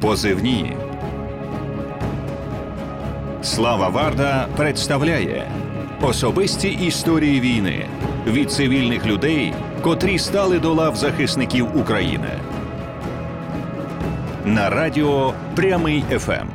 Позивні. Слава Варда представляє особисті історії війни від цивільних людей, котрі стали до лав захисників України. На радіо Прямий ФМ.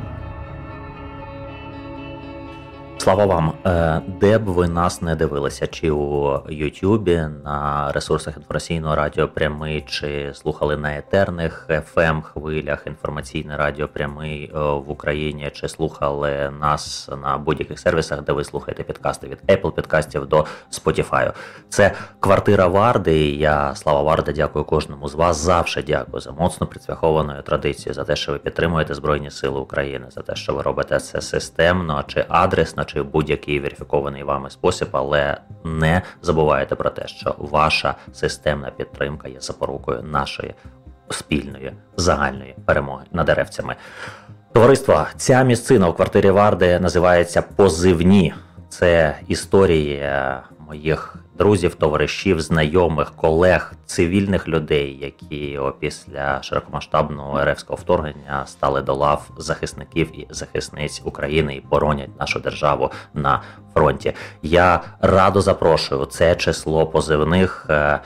Слава вам, е, де б ви нас не дивилися, чи у Ютубі на ресурсах інформаційного радіо прямий, чи слухали на етерних fm хвилях інформаційне радіо прямий е, в Україні, чи слухали нас на будь-яких сервісах, де ви слухаєте підкасти від Apple підкастів до Spotify. Це квартира Варди. і Я слава Варда, дякую кожному з вас. Завжди дякую за моцно прицвяхованою традицією, за те, що ви підтримуєте Збройні Сили України, за те, що ви робите це системно чи адресно. чи чи будь-який верифікований вами спосіб, але не забувайте про те, що ваша системна підтримка є запорукою нашої спільної загальної перемоги над деревцями. Товариство, ця місцина у квартирі Варди називається Позивні. Це історії моїх друзів, товаришів, знайомих, колег, цивільних людей, які після широкомасштабного РФського вторгнення стали до лав захисників і захисниць України і боронять нашу державу на фронті. Я радо запрошую це число позивних. Е,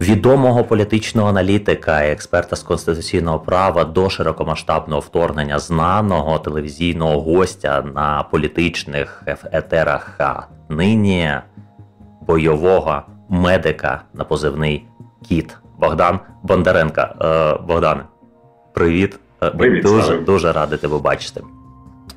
відомого політичного аналітика експерта з конституційного права до широкомасштабного вторгнення, знаного телевізійного гостя на політичних етерах. Нині бойового медика на позивний кіт Богдан Бондаренка. Е, Богдане, привіт. Е, привіт дуже слава. дуже радий тебе бачити.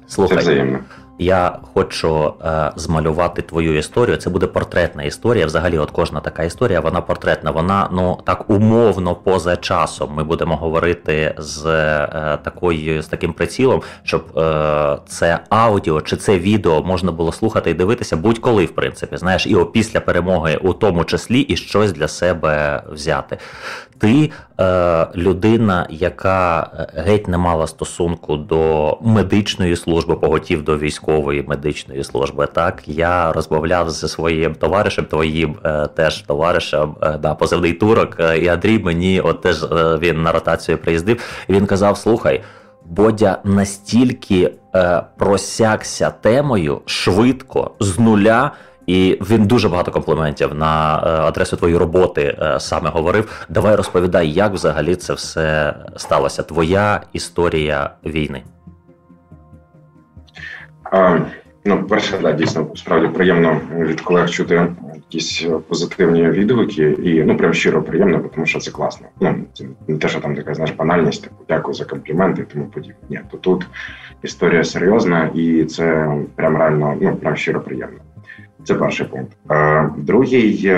Слухай, Це взаємно. Я хочу е, змалювати твою історію. Це буде портретна історія. Взагалі, от кожна така історія, вона портретна. Вона ну так умовно поза часом. Ми будемо говорити з е, такою з таким прицілом, щоб е, це аудіо чи це відео можна було слухати і дивитися будь-коли, в принципі, знаєш, і після перемоги, у тому числі, і щось для себе взяти. Ти е, людина, яка е, геть не мала стосунку до медичної служби, поготів до військової медичної служби. Так я розмовляв зі своїм товаришем, твоїм е, теж товаришем е, на позивний турок. Е, і Андрій мені от теж е, він на ротацію приїздив. і Він казав: Слухай. Бодя настільки е, просякся темою швидко з нуля, і він дуже багато компліментів на е, адресу твоєї роботи е, саме говорив. Давай розповідай, як взагалі це все сталося. Твоя історія війни. Ну, перше, да, дійсно справді приємно від колег чути якісь позитивні відгуки, і ну прям щиро приємно, тому що це класно. Ну це не те, що там така знаєш банальність, типу дякую за компліменти і тому подібне. Ні, то тут історія серйозна, і це прям реально ну прям щиро приємно. Це перший пункт. Е, другий,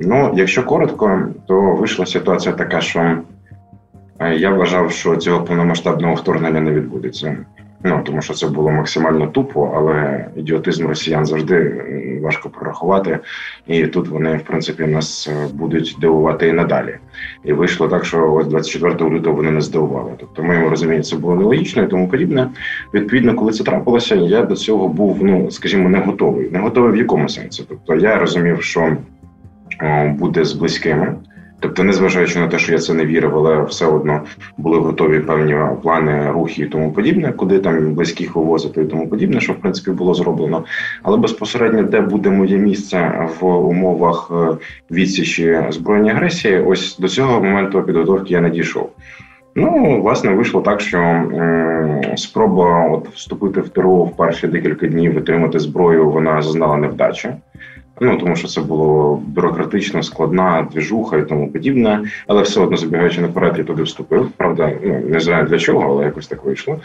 ну якщо коротко, то вийшла ситуація така, що е, я вважав, що цього повномасштабного вторгнення не відбудеться. Ну тому що це було максимально тупо, але ідіотизм росіян завжди важко прорахувати, і тут вони в принципі нас е, будуть дивувати і надалі. І вийшло так, що ось 24 лютого вони не здивували. Тобто, моєму розумінні це було нелогічно і тому подібне. Відповідно, коли це трапилося, я до цього був, ну скажімо, не готовий. Не готовий в якому сенсі. Тобто я розумів, що о, буде з близькими. Тобто, незважаючи на те, що я це не вірив, але все одно були готові певні плани, рухи і тому подібне, куди там близьких вивозити і тому подібне, що в принципі було зроблено. Але безпосередньо, де буде моє місце в умовах е, відсічі збройної агресії, ось до цього моменту підготовки я не дійшов. Ну, власне, вийшло так, що м- спроба от вступити в ТРО в перші декілька днів, отримати зброю, вона зазнала невдачі. Ну тому що це було бюрократично складна двіжуха і тому подібне, але все одно забігаючи наперед, я туди вступив. Правда, ну не знаю для чого, але якось так вийшло.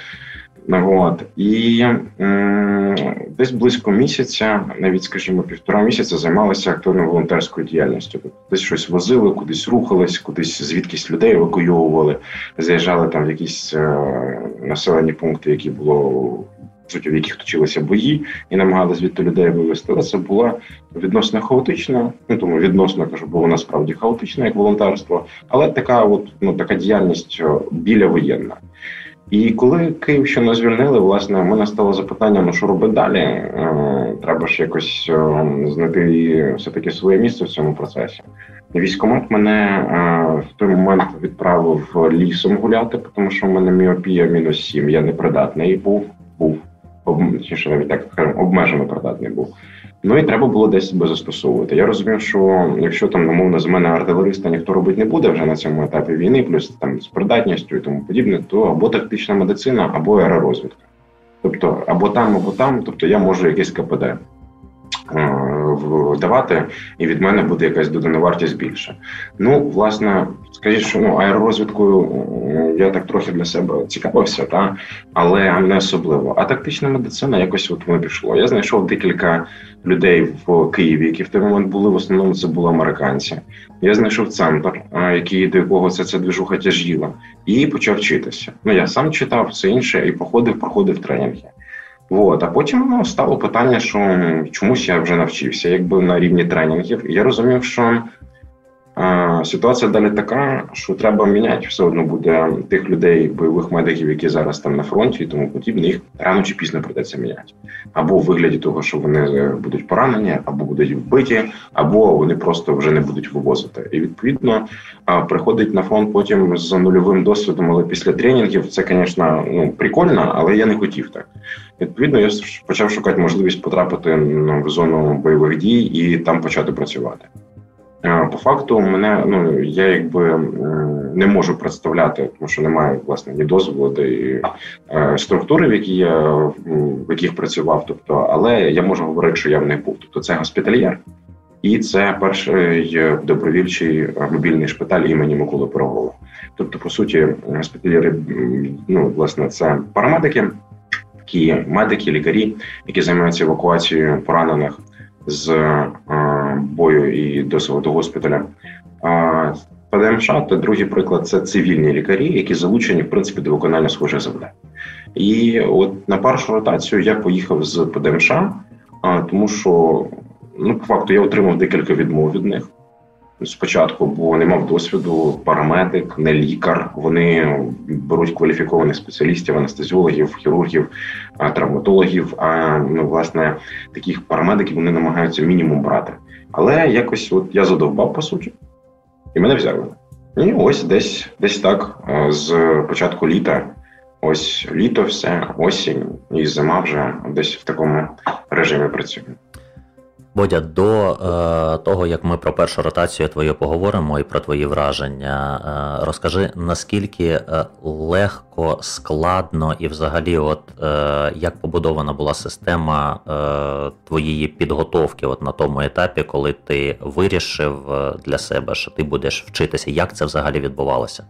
Ну, от. І м- десь близько місяця, навіть скажімо, півтора місяця займалися активною волонтерською діяльністю. Тобто десь щось возили, кудись рухались, кудись звідкись людей евакуйовували, заїжджали там в якісь е- населені пункти, які було суті, в яких точилися бої, і намагалися звідти людей вивезти. Але це була відносно хаотична, ну тому відносно кажу, було насправді хаотична як волонтерство, але така, от ну така діяльність біля воєнна. І коли Київщину звільнили, власне, в мене стало запитання: ну що робити далі? Е, треба ж якось е, знайти все таки своє місце в цьому процесі. Військомат мене в той момент відправив лісом гуляти, тому що в мене міопія мінус 7, Я непридатний був, був точніше, навіть так скажемо, обмежено придатний був. Ну і треба було десь себе застосовувати. Я розумів, що якщо там умовно з мене артилериста ніхто робити не буде вже на цьому етапі війни, плюс там з придатністю і тому подібне, то або тактична медицина, або аеророзвідка. Тобто або там, або там, тобто я можу якийсь КПД. Е, давати, і від мене буде якась додана вартість більше. Ну, власне, скажіть, що ну, аеророзвідкою я так трохи для себе цікавився, та але не особливо. А тактична медицина якось от воно пішло. Я знайшов декілька людей в Києві, які в той момент були. В основному це були американці. Я знайшов центр, який до якого це ця движуха тяжіла, і почав вчитися. Ну я сам читав все інше і походив, проходив тренінги. От, а потім ну, стало питання, що чомусь я вже навчився, якби на рівні тренінгів. І я розумів, що Ситуація далі така, що треба міняти все одно буде тих людей, бойових медиків, які зараз там на фронті і тому подібне, їх рано чи пізно придеться міняти. Або в вигляді того, що вони е, будуть поранені, або будуть вбиті, або вони просто вже не будуть вивозити. І відповідно приходить на фронт потім з нульовим досвідом, але після тренінгів це, звісно, ну прикольно, але я не хотів так. Відповідно, я почав шукати можливість потрапити в зону бойових дій і там почати працювати. По факту, мене ну я якби не можу представляти, тому що немає власне ні дозволу, і е, структури, в які я в яких працював. Тобто, але я можу говорити, що я в них був. Тобто, це госпітальєр, і це перший добровільчий мобільний шпиталь імені Миколи Пирогова. Тобто, по суті, госпітальєри, ну власне, це парамедики, такі медики, лікарі, які займаються евакуацією поранених з е, бою і до до госпіталя. ПДМШ та другий приклад це цивільні лікарі, які залучені в принципі до виконання схожих завдань. І от на першу ротацію я поїхав з ПДМШ, тому що ну по факту я отримав декілька відмов від них спочатку, бо не мав досвіду, парамедик, не лікар. Вони беруть кваліфікованих спеціалістів, анестезіологів, хірургів, травматологів. А ну, власне таких парамедиків вони намагаються мінімум брати. Але якось от я задовбав по суті, і мене взяли. І ось десь десь так з початку літа. Ось літо, все, осінь і зима вже десь в такому режимі працює. Бодя, до е, того як ми про першу ротацію твою поговоримо і про твої враження, е, розкажи наскільки е, легко, складно і, взагалі, от е, як побудована була система е, твоєї підготовки, от на тому етапі, коли ти вирішив е, для себе, що ти будеш вчитися, як це взагалі відбувалося?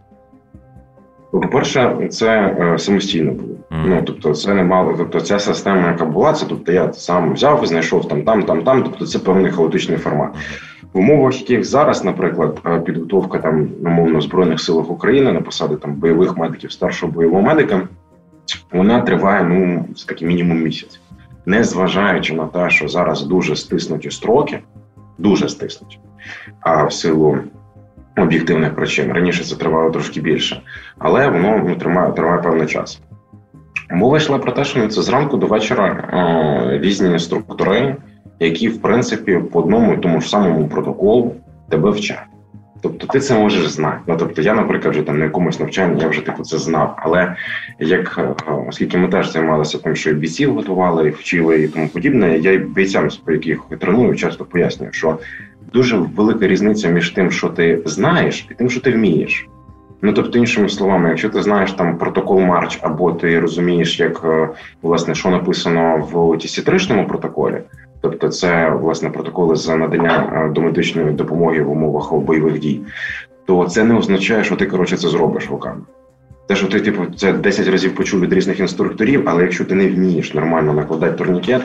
По-перше, це е, самостійно було. Mm. Ну тобто, це не мало. Тобто, ця система, яка була, це тобто я сам взяв і знайшов там, там, там, там. Тобто, це певний хаотичний формат. В умовах, яких зараз, наприклад, е, підготовка там умовно збройних силах України на посади там бойових медиків, старшого бойового медика, вона триває ну такий мінімум місяць, не зважаючи на те, що зараз дуже стиснуті строки, дуже стиснуті, а в силу об'єктивних причин. Раніше це тривало трошки більше, але воно ну, тримає триває певний час. Мова йшла про те, що це зранку до вечора е, різні структури, які, в принципі, по одному і тому ж самому протоколу тебе вчать. Тобто ти це можеш знати. Ну тобто, я, наприклад, вже там на якомусь навчанні я вже типу це знав. Але як е, оскільки ми теж займалися тим, що і бійців готували, і вчили і тому подібне, я й бійцям, по яких треную, часто пояснюю, що дуже велика різниця між тим, що ти знаєш, і тим, що ти вмієш. Ну тобто, іншими словами, якщо ти знаєш там протокол Марч, або ти розумієш, як е, власне що написано в тісітричному протоколі, тобто це власне протоколи за надання е, домедичної допомоги в умовах бойових дій, то це не означає, що ти коротше це зробиш руками. Те, що ти типу це 10 разів почув від різних інструкторів, але якщо ти не вмієш нормально накладати турнікет,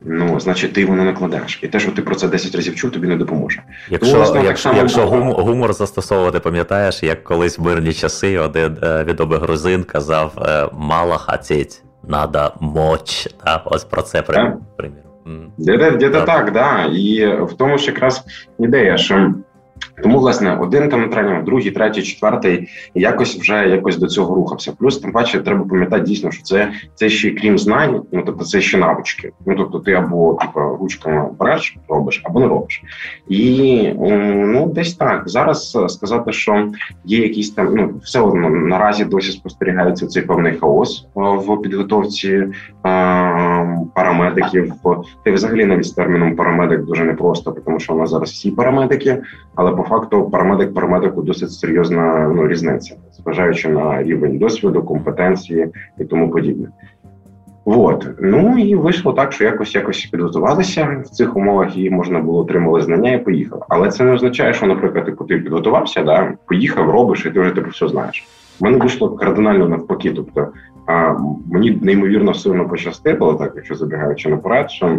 Ну, значить, ти його не накладеш. І те, що ти про це 10 разів чув, тобі не допоможе. Якщо Тому, власне, якщо, якщо гумор, гумор застосовувати, пам'ятаєш, як колись в мирні часи один е, відомий грузин казав е, мало хатіть, надо моч. Да? Ось про це примір. Де-де, де так, да. І в тому ж якраз ідея, що Тому, власне, один там тренінг, другий, третій, четвертий, якось вже якось до цього рухався. Плюс тим паче, треба пам'ятати дійсно, що це це ще крім знань, ну тобто це ще навички. Ну тобто, ти або типу, ручками береш, робиш, або не робиш. І ну десь так зараз сказати, що є якісь там, ну все одно наразі досі спостерігається цей певний хаос в підготовці парамедиків. Ти взагалі навіть з терміном парамедик дуже непросто, тому що у нас зараз всі парамедики, але по факту парамедик парамедику досить серйозна ну, різниця, зважаючи на рівень досвіду, компетенції і тому подібне. От ну і вийшло так, що якось якось підготувалися в цих умовах, і можна було отримали знання і поїхав. Але це не означає, що, наприклад, типу, ти підготувався, да поїхав, робиш, і ти вже типу все знаєш. У мене вийшло кардинально навпаки. Тобто а, мені неймовірно сильно пощастило, так якщо забігаючи наперед, що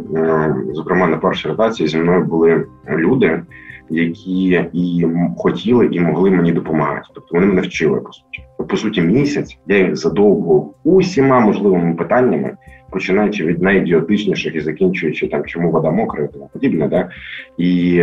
зокрема на першій ротації зі мною були люди які і хотіли, і могли мені допомагати. Тобто вони мене вчили по суті. По суті, місяць я їх задовго усіма можливими питаннями, починаючи від найідіотичніших і закінчуючи там, чому вода мокра, і тому подібне, да і,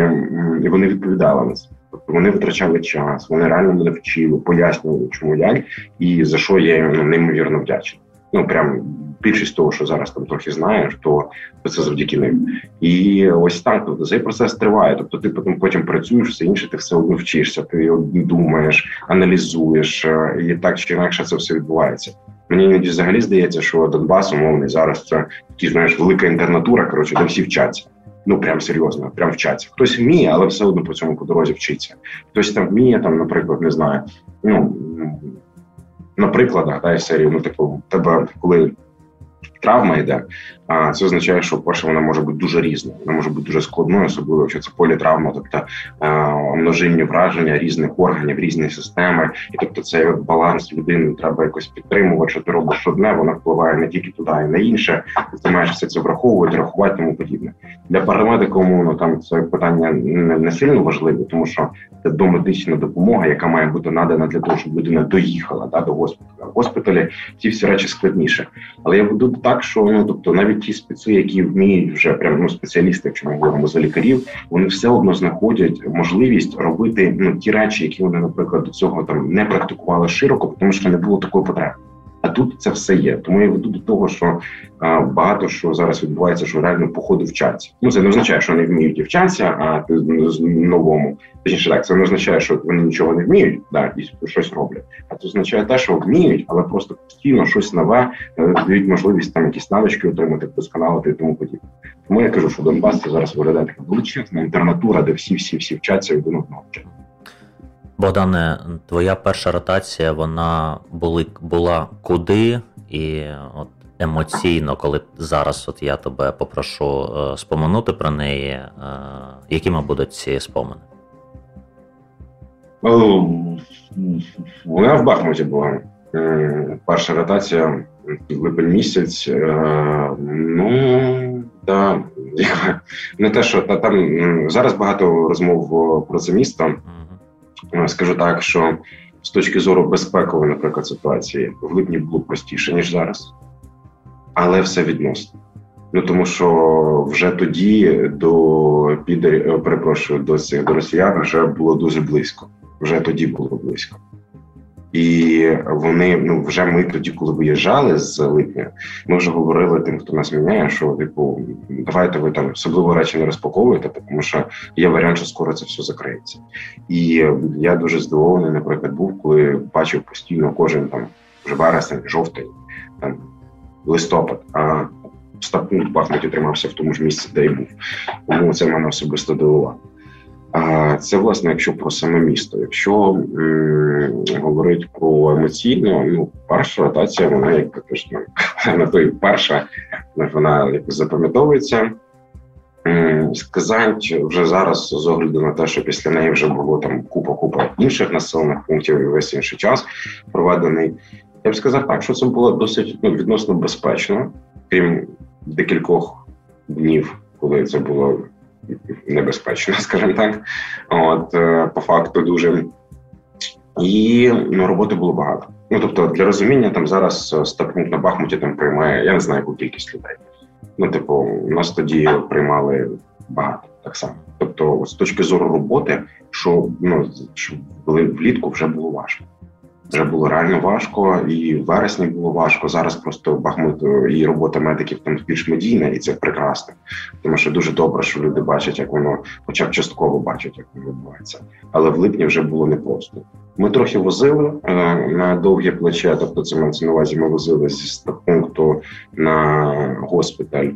і вони відповідали на це. Тобто вони витрачали час, вони реально мене вчили, пояснювали, чому як і за що я їм неймовірно вдячний. Ну прям більшість того, що зараз там трохи знаєш, то це завдяки ним. І ось так тобто цей процес триває. Тобто, ти потім потім працюєш, все інше, ти все одно вчишся, ти думаєш, аналізуєш, е, і так чи інакше це все відбувається. Мені іноді взагалі здається, що Донбас умовний зараз це такі, знаєш, велика інтернатура, коротше, де всі вчаться. Ну прям серйозно, прям вчаться. Хтось вміє, але все одно по цьому по дорозі вчиться. Хтось там вміє, там, наприклад, не знаю. Ну на прикладах та серії, ну типу, тебе коли травма йде, а це означає, що перше вона може бути дуже різною, вона може бути дуже складною, особливо якщо це політравма, тобто множинні враження різних органів, різні системи, і тобто цей баланс людини треба якось підтримувати. Що ти робиш одне, воно впливає не тільки туди, і на інше. Ти маєш все це враховувати, рахувати тому подібне. Для парамедика умовно там це питання не сильно важливе, тому що це домедична допомога, яка має бути надана для того, щоб людина доїхала да, до госпіталя. В госпіталі ці всі речі складніше, але я буду так, що ну тобто навіть ті спеці, які вміють вже прямо ну, спеціалісти, якщо ми говоримо за лікарів, вони все одно знаходять можливість робити ну ті речі, які вони, наприклад, до цього там не практикували широко, тому що не було такої потреби. Тут це все є. Тому я веду до того, що багато що зараз відбувається, що реально походу вчаться. Ну це не означає, що вони вміють і вчаться, а ти з новому точніше так, це не означає, що вони нічого не вміють, да і щось роблять. А це означає те, що вміють, але просто постійно щось нове е, дають можливість там якісь навички отримати, вдосконалити і тому подібне. Тому я кажу, що Донбас це зараз виглядає така величезна інтернатура, де всі всі всі вчаться один одного вчать. Богдане, твоя перша ротація, вона були, була куди, і от емоційно, коли зараз от я тебе попрошу е, споминути про неї, е, якими будуть ці спомини? Вона в Бахмуті була. Е, перша ротація липень місяць. Ну да, не те, що та там зараз багато розмов про це місто. Е, скажу так, що з точки зору безпекової, наприклад, ситуації в липні було простіше ніж зараз, але все відносно. Ну тому що вже тоді до підер, е, перепрошую до цих до росіян вже було дуже близько. Вже тоді було близько. І вони ну вже ми тоді, коли виїжджали з липня, ми вже говорили тим, хто нас міняє, що типу давайте ви там особливо речі не розпаковуєте, тому що є варіант, що скоро це все закриється. І я дуже здивований, наприклад, був, коли бачив постійно кожен там вже вересень, жовтень, там листопад. а Стапункт Бахмуті тримався в тому ж місці, де й був. Тому це мене особисто дивувало. Це власне, якщо про саме місто. Якщо м, говорить про емоційно, ну перша ротація, вона як теж ну, на той перша, вона якось запам'ятовується. Сказати вже зараз з огляду на те, що після неї вже було там купа-купа інших населених пунктів і весь інший час проведений. Я б сказав так, що це було досить ну, відносно безпечно, крім декількох днів, коли це було небезпечно, скажімо так. От е, по факту дуже і ну, роботи було багато. Ну тобто, для розуміння там зараз стапункт на Бахмуті там приймає, я не знаю, яку кількість людей. Ну, типу, нас тоді приймали багато. так само. Тобто, з точки зору роботи, що ну що влітку вже було важко. Вже було реально важко, і в вересні було важко. Зараз просто Бахмут і робота медиків там більш медійна, і це прекрасно. Тому що дуже добре, що люди бачать, як воно, хоча б частково бачать, як воно відбувається. Але в липні вже було непросто. Ми трохи возили е, на довге плече, тобто це мається на увазі. Ми возили зі пункту на госпіталь,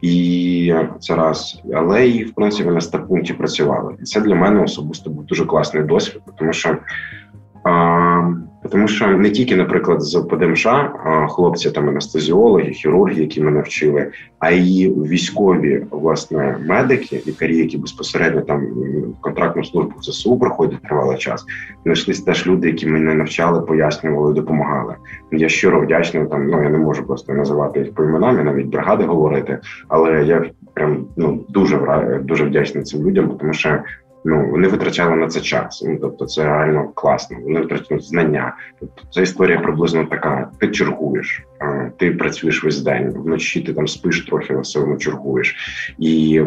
і це раз, але і в принципі на стабпункті працювали. І це для мене особисто був дуже класний досвід, тому що. Тому що не тільки, наприклад, з ПДМШ хлопці там анестезіологи, хірурги, які мене вчили, а й військові власне медики, лікарі, які безпосередньо там контрактну службу в ЗСУ проходять тривалий час. Знайшлись теж люди, які мене навчали, пояснювали, допомагали. Я щиро вдячний. Там ну я не можу просто називати їх по іменам, і навіть бригади говорити, але я прям ну дуже дуже вдячний цим людям, тому що ну вони витрачали на це час. Ну тобто, це реально класно. Вони витрачали знання. Тобто, ця історія приблизно така: ти чергуєш, ти працюєш весь день вночі. Ти там спиш трохи, але все одно чергуєш. І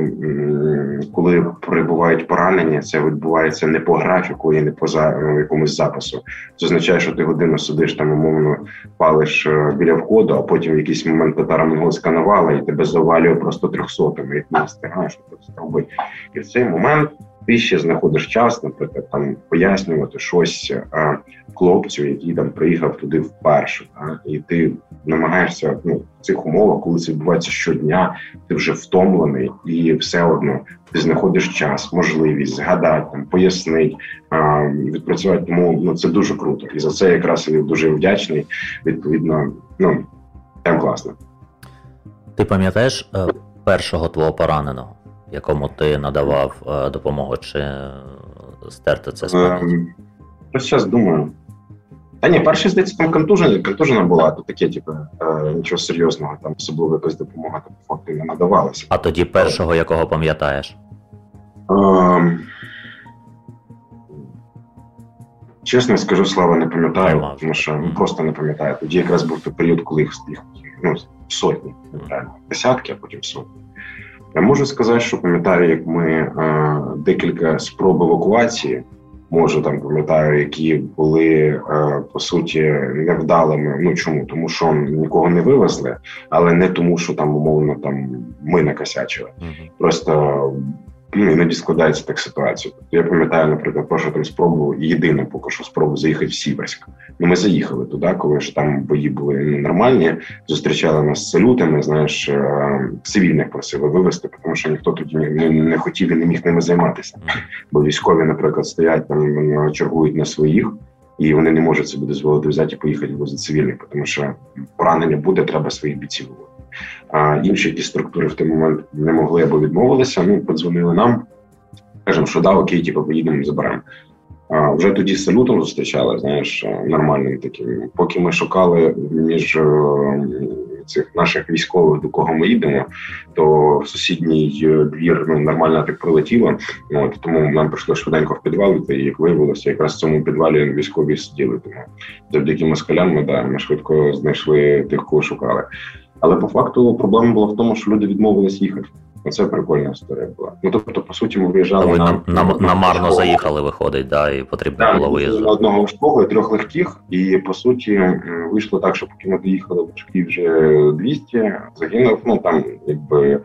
коли прибувають поранення, це відбувається не по графіку і не по за ну, якомусь запису. Це означає, що ти годину сидиш там, умовно палиш е, біля входу, а потім в якийсь момент татара монголська навала, і тебе завалює просто трьохсотими, і ти встигаєш це робити. І в цей момент ти ще знаходиш час, наприклад, там пояснювати щось а, хлопцю, який там приїхав туди вперше, а, і ти намагаєшся ну, в цих умовах, коли це відбувається щодня, ти вже втомлений, і все одно ти знаходиш час, можливість згадати там, пояснити, а, відпрацювати. Тому ну це дуже круто, і за це якраз я дуже вдячний. Відповідно, ну там класно. Ти пам'ятаєш е, першого твого пораненого? Якому ти надавав е, допомогу, чи стерти це з пам'яті? зараз думаю. Та ні, перший здається, там контужена, контужена була, то таке, типу, е, нічого серйозного, там особливо якась допомога там, по факту не надавалася. А тоді першого, якого пам'ятаєш? Ем... Чесно скажу, слава, не пам'ятаю, Нема. тому що mm. просто не пам'ятаю. Тоді якраз був той період, коли їх ну, сотні, неправильно, десятки, а потім сотні. Я можу сказати, що пам'ятаю, як ми е, декілька спроб евакуації. Може, там пам'ятаю, які були е, по суті невдалими. Ну чому? Тому що нікого не вивезли, але не тому, що там умовно там ми накосячили. Просто ну, іноді складається так ситуація. Тобто я пам'ятаю, наприклад, першу там спробу, єдину поки що спробу заїхати в Сіверськ. Ну, ми заїхали туди, коли ж там бої були ну, нормальні, зустрічали нас з салютами. Знаєш, е, цивільних просили вивезти, тому що ніхто тоді не, не хотів і не міг ними займатися. Бо військові, наприклад, стоять там, чергують на своїх. І вони не можуть собі дозволити взяти і поїхати возити цивільних, тому що поранення буде, треба своїх бійців а інші ті структури в той момент не могли або відмовилися. Ну подзвонили нам, кажемо, що да, окей, типу, поїдемо, заберемо. А вже тоді з салютом зустрічали, знаєш, нормальним таким. Поки ми шукали між е, цих наших військових, до кого ми їдемо, то в сусідній е, двір ну нормально так прилетіло. От тому нам прийшло швиденько в підвал, і як виявилося, якраз в цьому підвалі військові сиділи. Тому завдяки москалям ми да ми швидко знайшли тих, кого шукали. Але по факту проблема була в тому, що люди відмовились їхати. Оце прикольна історія була. Ну тобто, по суті, ми виїжджали ви на, на, на, на марно заїхали, виходить, да, і потрібно да, було виїзду. На одного важкого і трьох легких. І по суті вийшло так, що поки ми доїхали важкі вже 200, загинув. Ну там, якби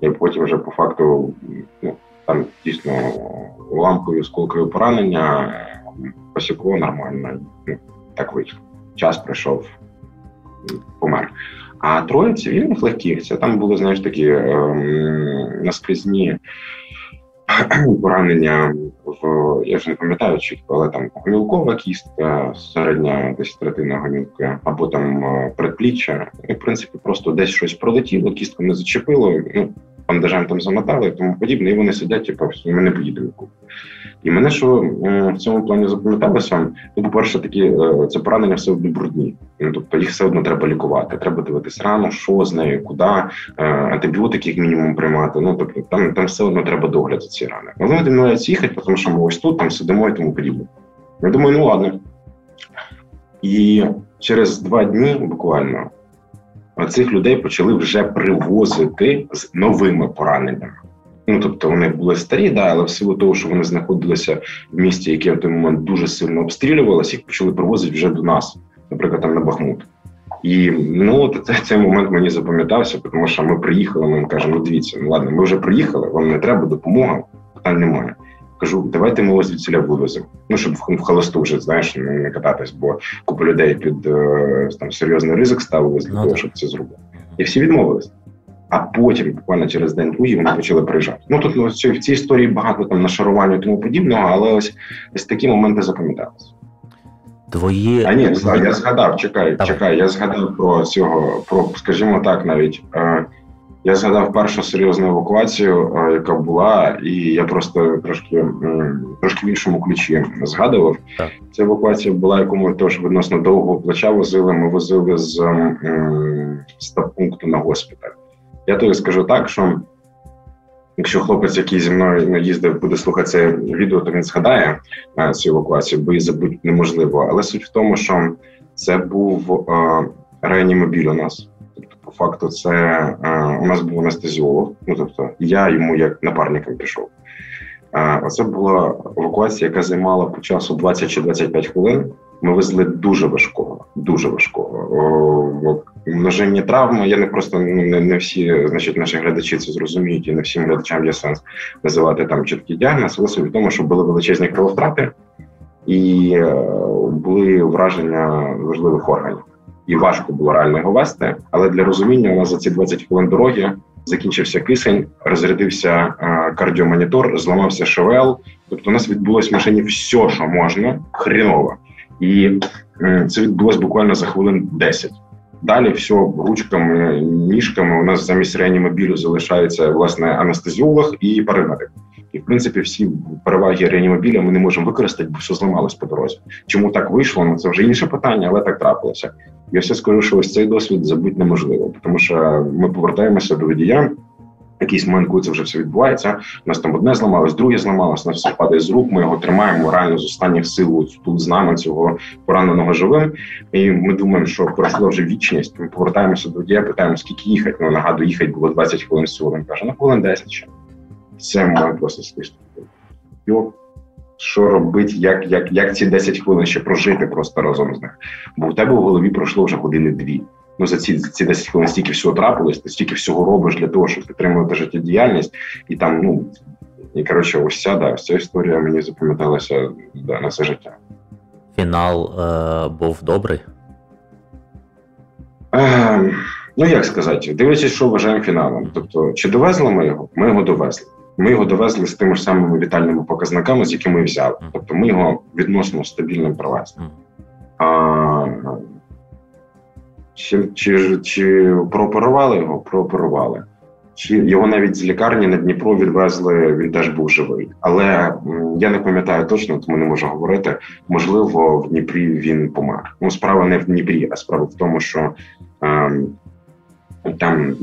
і потім вже по факту, ну там дійсно ламкою сколкою поранення посікло нормально. Ну, так вийшло. Час прийшов, помер. А троє цивільних легких це там були, знаєш, такі ем, наскрізні поранення в я вже не пам'ятаю чітко, але там гомілкова кістка, середня десь третина гомілки, або там е, предпліччя. І, в принципі, просто десь щось пролетіло, кістку не зачепило. Ну бандажем там замотали і тому подібне, і вони сидять, типу, ми не поїдемо. І мене що е, в цьому плані запам'яталося, ну, по-перше, такі е, це поранення все одно брудні. Ну, тобто їх все одно треба лікувати. Треба дивитись рано, що з нею, куди, е, антибіотики як мінімум приймати. Ну тобто там там все одно треба догляд за ці рани. Але вони домовляються їхати, тому що ми ось тут там сидимо і тому подібне. Я думаю, ну ладно. І через два дні буквально цих людей почали вже привозити з новими пораненнями. Ну тобто вони були старі, да, але в силу того, що вони знаходилися в місті, яке в той момент дуже сильно обстрілювалося, їх почали привозити вже до нас, наприклад, там на Бахмут. І ну це, цей момент мені запам'ятався, тому що ми приїхали. Ми кажемо, ну дивіться, ну ладно, ми вже приїхали, вам не треба допомога, питань немає. Кажу, давайте ми вас звідсіля вивеземо. Ну щоб в холосту вже знаєш, не кататись, бо купа людей під е, там серйозний ризик ставили для ну, того, щоб це зробити. І всі відмовились. А потім, буквально через день другий, вони почали приїжджати. Ну тут ну, в цій історії багато там нашарування і тому подібного, але ось ось такі моменти запам'яталися. Твої а ні, я згадав. Чекай, Давай. чекай. Я згадав про цього, про скажімо так, навіть е, я згадав першу серйозну евакуацію, е, яка була, і я просто трошки трошки в іншому ключі згадував. Так. Ця евакуація була, яку ми теж відносно довгого плеча возили. Ми возили з е, стаб-пункту на госпіталь. Я тобі скажу так, що якщо хлопець, який зі мною їздив, буде слухати це відео, то він згадає е, цю евакуацію, бо її забути неможливо. Але суть в тому, що це був е, реанімобіль у нас. По факту, це е, у нас був анестезіолог. Ну тобто, я йому як напарником пішов. Е, оце була евакуація, яка займала по часу 20 чи 25 хвилин. Ми везли дуже важкого, дуже важкого множинні травми. Я не просто ну, не, не всі, значить, наші глядачі це зрозуміють, і не всім глядачам є сенс називати там чіткий діагноз, але суть в тому, що були величезні крововтрати і е, були враження важливих органів. І важко було реально його вести. Але для розуміння у нас за ці 20 хвилин дороги закінчився кисень, розрядився е, кардіомонітор, зламався ШВЛ. Тобто, у нас відбулось в машині все, що можна, хріново. І е, це відбулось буквально за хвилин 10. Далі все ручками, ніжками. У нас замість реанімобілю залишається власне анестезіолог і парамедик. І в принципі всі переваги реанімобіля ми не можемо використати, бо все зламалось по дорозі. Чому так вийшло? Ну це вже інше питання, але так трапилося. Я все скажу, що ось цей досвід забути неможливо, тому що ми повертаємося до водія якийсь момент, коли це вже все відбувається. У нас там одне зламалось, друге зламалось, нас все падає з рук. Ми його тримаємо реально з останніх сил тут з нами цього пораненого живим. І ми думаємо, що пройшла вже вічність. Ми повертаємося до водія, питаємо, скільки їхати. Ну нагадую, їхати було 20 хвилин всього. Він каже, ну хвилин 10 ще. Це моє просто слишком. Що робити, як як, як ці 10 хвилин ще прожити просто разом з них? Бо в тебе в голові пройшло вже години дві ну за ці ці 10 хвилин стільки всього трапилось, ти стільки всього робиш для того, щоб підтримувати життєдіяльність, і там ну і коротше, ось ця да, ця історія мені запам'яталася да, на все життя. Фінал е, був добрий. Е, Ну як сказати, дивлячись, що вважаємо фіналом. Тобто, чи довезли ми його? Ми його довезли. Ми його довезли з тими ж самими вітальними показниками, з якими взяли. Тобто, ми його відносно стабільним привезли. А, чи чи, чи прооперували його? Прооперували. Чи його навіть з лікарні на Дніпро відвезли, він теж був живий. Але я не пам'ятаю точно, тому не можу говорити. Можливо, в Дніпрі він помер. Ну, справа не в Дніпрі, а справа в тому, що ем, там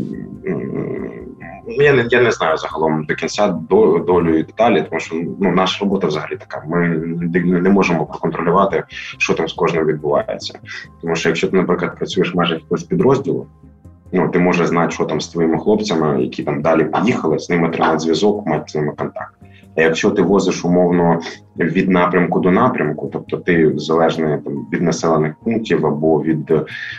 я не я не знаю загалом до кінця долю і деталі, тому що ну наша робота взагалі така. Ми не можемо проконтролювати, що там з кожним відбувається. Тому що якщо ти, наприклад, працюєш в межах якогось підрозділу, ну ти можеш знати, що там з твоїми хлопцями, які там далі поїхали, з ними тримати зв'язок, мати з ними контакт. Якщо ти возиш умовно від напрямку до напрямку, тобто ти залежний там від населених пунктів або від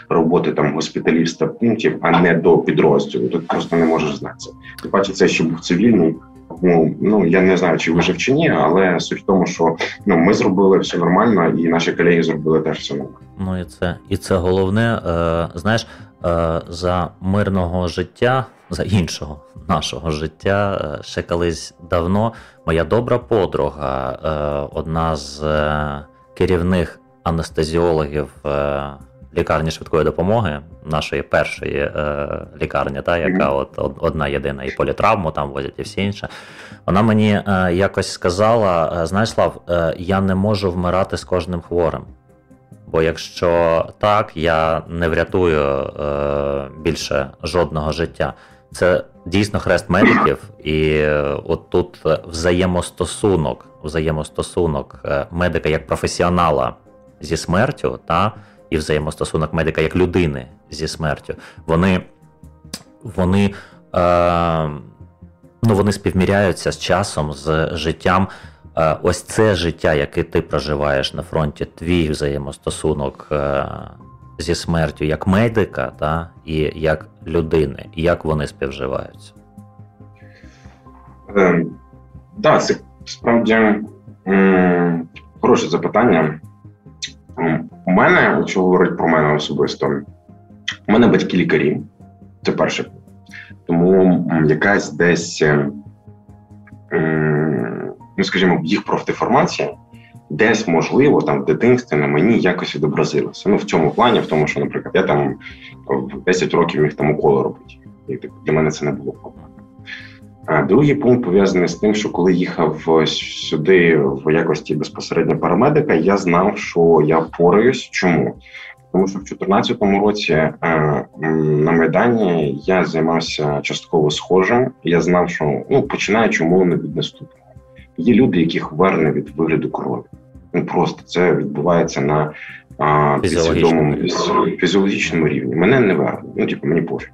роботи там госпіталів та пунктів, а не до підрозділу, то ти просто не можеш знати це. Ти бачиш, це ще був цивільний. Ну, ну я не знаю, чи вижив чи ні, але суть в тому, що ну ми зробили все нормально, і наші колеги зробили теж все нормально. Ну і це і це головне. Е, Знаєш, е, за мирного життя за іншого нашого життя. Е, ще колись давно моя добра подруга, е, одна з е, керівних анестезіологів лікарні швидкої допомоги, нашої першої лікарні, та, яка от одна єдина і політравму там возять і всі інше. Вона мені якось сказала: знаєш, Слав, я не можу вмирати з кожним хворим. Бо якщо так, я не врятую е, більше жодного життя. Це дійсно хрест медиків, і е, от тут взаємостосунок, взаємостосунок е, медика як професіонала зі смертю, та і взаємостосунок медика як людини зі смертю. Вони вони е, ну вони співміряються з часом, з життям. Е, ось це життя, яке ти проживаєш на фронті, твій взаємостосунок е, зі смертю як медика та, і як людини, як вони співживаються? Так, ем, да, це справді м- хороше запитання. У мене, якщо говорити про мене особисто, у мене батьки лікарі, це перше. Тому якась десь, ну скажімо, їх профдеформація десь, можливо, там в дитинстві на мені якось відобразилося. Ну, в цьому плані, в тому, що, наприклад, я там в 10 років міг там уколи робити. І для мене це не було проблем. А другий пункт пов'язаний з тим, що коли їхав сюди в якості безпосередньо парамедика, я знав, що я впораюсь. Чому? Тому що в 2014 році е, на Майдані я займався частково схожим. Я знав, що ну починаючи умовно від наступного. Є люди, яких верне від вигляду крові. Ну просто це відбувається на а, підсвідомому фізіологічному рівні. Мене не верне. Ну типу, мені пофіг.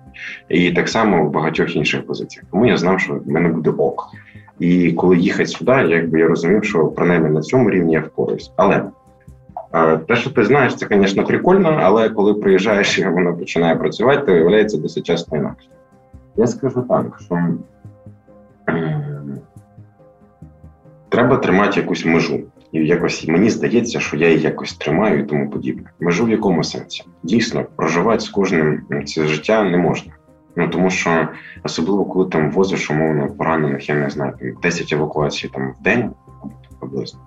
І так само в багатьох інших позиціях. Тому я знав, що в мене буде ок. І коли їхати сюди, якби я розумів, що принаймні на цьому рівні я впораюсь. Але те, що ти знаєш, це, звісно, прикольно, але коли приїжджаєш і воно починає працювати, то виявляється досить часто інакше. Я скажу так, що треба тримати якусь межу. І якось мені здається, що я її якось тримаю і тому подібне. Межу в якому сенсі? Дійсно, проживати з кожним це життя не можна. Ну тому що особливо коли там возиш умовно поранених, я не знаю, там 10 евакуацій там в день приблизно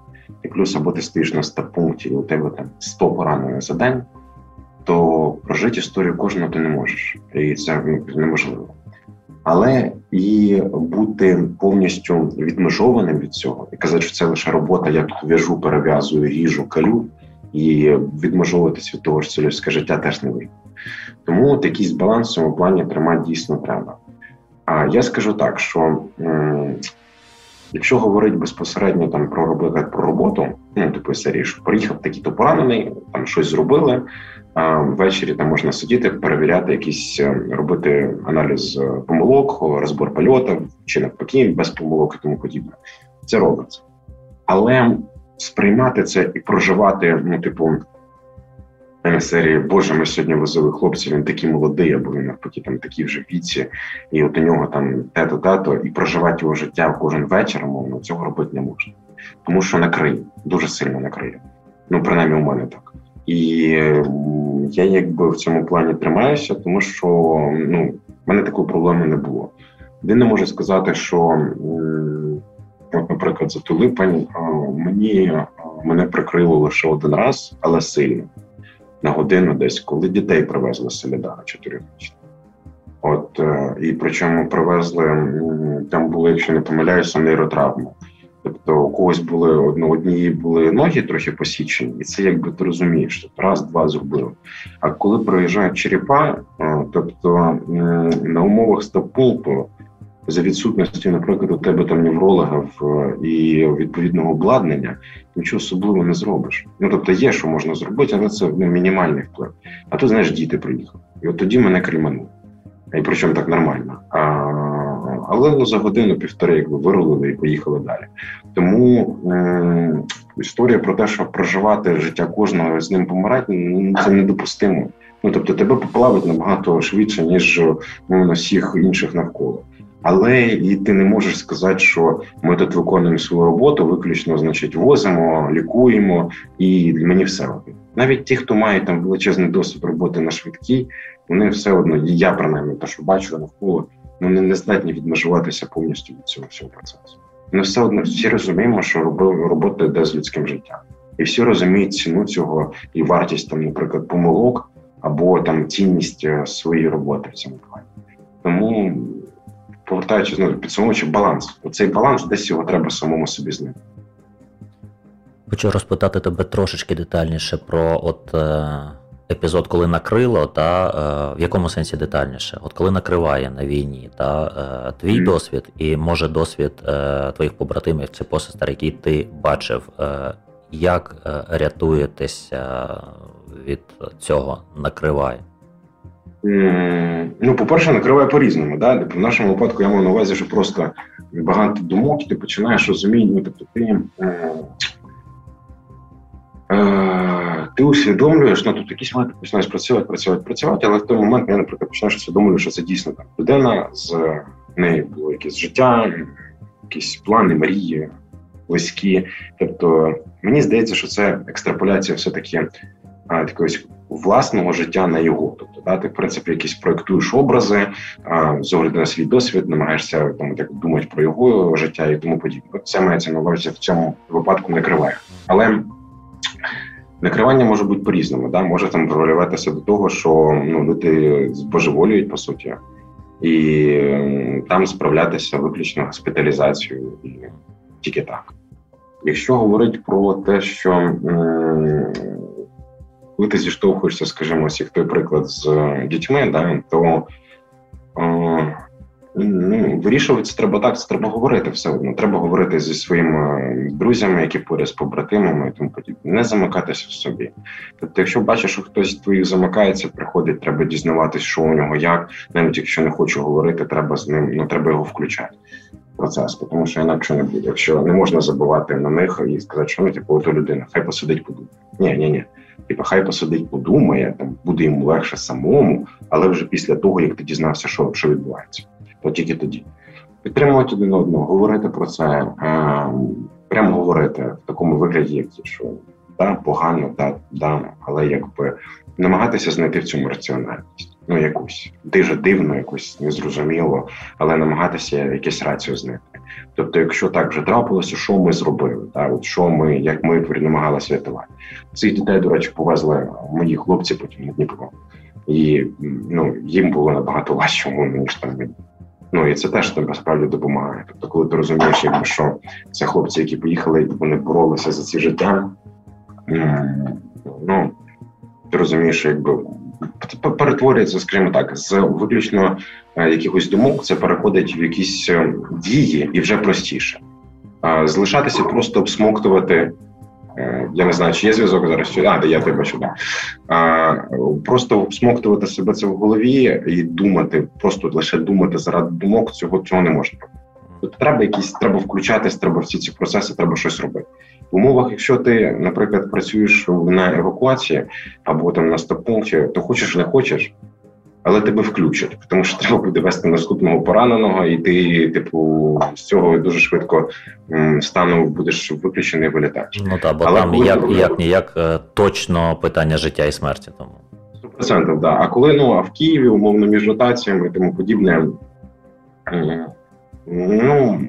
і плюс або ти стоїш на 100 пункті, і у тебе там 100 поранених за день, то прожити історію кожного ти не можеш, і це ну, неможливо. Але і бути повністю відмежованим від цього і казати, що це лише робота, я тут в'яжу, перев'язую, ріжу, калю, і відмежовуватись від того, що це життя теж не вийде. Тому от якийсь баланс в цьому плані тримати дійсно треба. А я скажу так, що Якщо говорити безпосередньо там про робити про роботу, ну типу серії, що приїхав такий-то поранений, там щось зробили. Ввечері там можна сидіти, перевіряти якісь е, робити аналіз е, помилок, розбор польотів чи навпаки, без помилок і тому подібне. Це робиться, але сприймати це і проживати, ну типу, серії Боже, ми сьогодні возили хлопців, він такий молодий, або він навпаки там такі вже віці, і от у нього там тето тато і проживати його життя кожен вечір, мовно цього робити не можна. Тому що накриє, дуже сильно накриє. Ну, принаймні, у мене так. І я якби в цьому плані тримаюся, тому що ну, в мене такої проблеми не було. Він не може сказати, що, наприклад, за ту липень мені мене прикрило лише один раз, але сильно на годину десь, коли дітей привезли з Солідара чотирирічних. От е, і причому привезли там були, якщо не помиляюся, нейротравми. Тобто у когось були одно, однієї були ноги трохи посічені, і це якби ти розумієш, тобто раз-два зробили. А коли проїжджають черепа, е, тобто на умовах стопулпу, за відсутності, наприклад, у тебе там невролога і відповідного обладнання, нічого особливо не зробиш. Ну тобто є, що можна зробити, але це ну, мінімальний вплив. А тут, знаєш, діти приїхали. І от тоді мене крімануло. І причому так нормально. А, Але ну, за годину-півтори якби вирулили і поїхали далі. Тому е- історія про те, що проживати життя кожного з ним помирати, ну, це недопустимо. Ну тобто тебе поплавить набагато швидше, ніж ну, на всіх інших навколо. Але і ти не можеш сказати, що ми тут виконуємо свою роботу, виключно, значить, возимо, лікуємо, і мені все робить. Навіть ті, хто має там величезний досвід роботи на швидкій, вони все одно, і я принаймні те, що бачу навколо, ну не, не здатні відмежуватися повністю від цього всього процесу. Ми все одно всі розуміємо, що робота йде з людським життям, і всі розуміють ціну цього і вартість там, наприклад, помилок або там цінність е, своєї роботи в цьому плані. Тому повертаючись ну, підсумовуючи баланс. Оцей баланс десь його треба самому собі знайти. Хочу розпитати тебе трошечки детальніше про от е, епізод, коли накрило, та е, в якому сенсі детальніше? От коли накриває на війні, та е, твій mm. досвід і може досвід е, твоїх побратимів чи посестер, який ти бачив, е, як е, рятуєтеся від цього накриває? Ну, по-перше, накриває по-різному. Да? Тобто, в нашому випадку я маю на увазі, що просто багато думок, ти починаєш розуміти, ну, тобто ти е, ти усвідомлюєш, ну тут якісь моменти починаєш працювати, працювати, працювати, але в той момент я, наприклад, починаєш усвідомлювати, що це дійсно так. Людина з нею було якесь життя, якісь плани, мрії, близькі. Тобто, мені здається, що це екстраполяція все-таки якогось власного життя на його. Тобто, да, ти в принципі якісь проєктуєш образи а, з огляду на свій досвід, намагаєшся там так думати про його життя і тому подібне. Це мається на увазі в цьому випадку накриває. Але накривання може бути по-різному. Да? Може там проявлятися до того, що ну, люди збожеволюють по суті, і там справлятися виключно госпіталізацією і тільки так. Якщо говорити про те, що коли ти зіштовхуєшся, скажімо, як той приклад з е, дітьми, да, то е, ну, вирішувати це треба так, це треба говорити все одно. Треба говорити зі своїми друзями, які поряд з побратимами і тому подібне. Не замикатися в собі. Тобто, якщо бачиш, що хтось твоїх замикається, приходить, треба дізнаватись, що у нього як, навіть якщо не хочу говорити, треба з ним, ну треба його включати. Процес, тому що інакше не буде. Якщо не можна забувати на них і сказати, що ну типу, ото людина, хай посидить подумає. Ні, ні, ні. Типу, хай посидить, подумає, там буде йому легше самому, але вже після того, як ти дізнався, що що відбувається, то тільки тоді. Підтримувати один одного, говорити про це, е, прямо говорити в такому вигляді, як що да, погано, да, да, але якби намагатися знайти в цьому раціональність. Ну, якусь дуже дивно, якусь незрозуміло, але намагатися якесь рацію знайти. Тобто, якщо так вже трапилося, що ми зробили? Так? От що ми, як ми намагалися рятувати. Цих дітей, до речі, повезли мої хлопці потім на Дніпро. І ну, їм було набагато важче, ніж там мені. Ну і це теж тобі справді допомагає. Тобто, коли ти розумієш, якби що це хлопці, які поїхали, і вони боролися за ці життя. Ну ти розумієш, якби перетворюється, скажімо так, з виключно е, якихось думок, це переходить в якісь е, дії і вже простіше. Залишатися, просто обсмоктувати. Я не знаю, чи є зв'язок зараз, чи а, де я тебе бачу, Просто обсмоктувати себе це в голові і думати, просто лише думати заради думок, цього цього не можна. Тобто треба якісь, треба включатись, треба всі ці процеси, треба щось робити. В умовах, якщо ти, наприклад, працюєш на евакуації або там на стоп-пункті, то хочеш не хочеш, але тебе включать, тому що треба буде вести наступного пораненого, і ти, типу, з цього дуже швидко стану будеш виключений вилітач. Ну так, бо але там як ти... як ніяк е, точно питання життя і смерті. Тому 100%, да. А коли ну а в Києві, умовно, між ротаціями і тому подібне, ну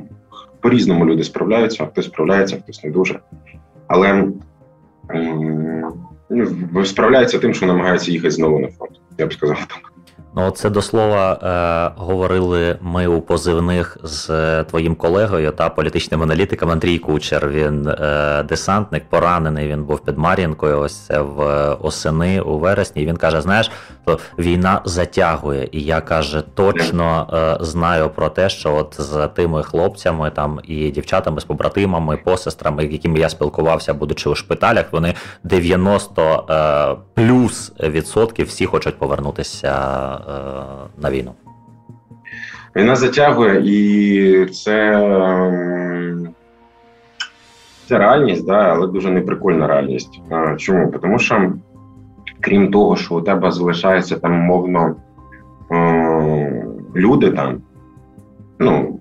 по-різному люди справляються, а хтось справляється, хтось не дуже. Але ну, справляється тим, що намагається їхати знову на фронт. Я б сказав так. Ну, це до слова е, говорили ми у позивних з твоїм колегою та політичним аналітиком Андрій Кучер. Він е, десантник, поранений. Він був під Мар'їнкою. Ось це в осени у вересні. Він каже: знаєш, то війна затягує, і я каже, точно е, знаю про те, що от з тими хлопцями там і дівчатами з побратимами, посестрами, якими я спілкувався, будучи у шпиталях, вони 90 е, плюс відсотків всі хочуть повернутися. Е, на війну? Війна затягує, і це це реальність, да, але дуже неприкольна реальність. Чому? Тому що, крім того, що у тебе залишається там, мовно, люди там, ну,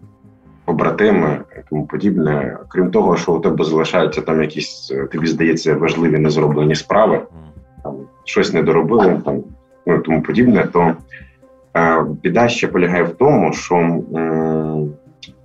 побратими і тому подібне, крім того, що у тебе залишаються там якісь, тобі здається, важливі незроблені справи, там щось не доробили, там ну тому подібне, то е, біда ще полягає в тому, що е,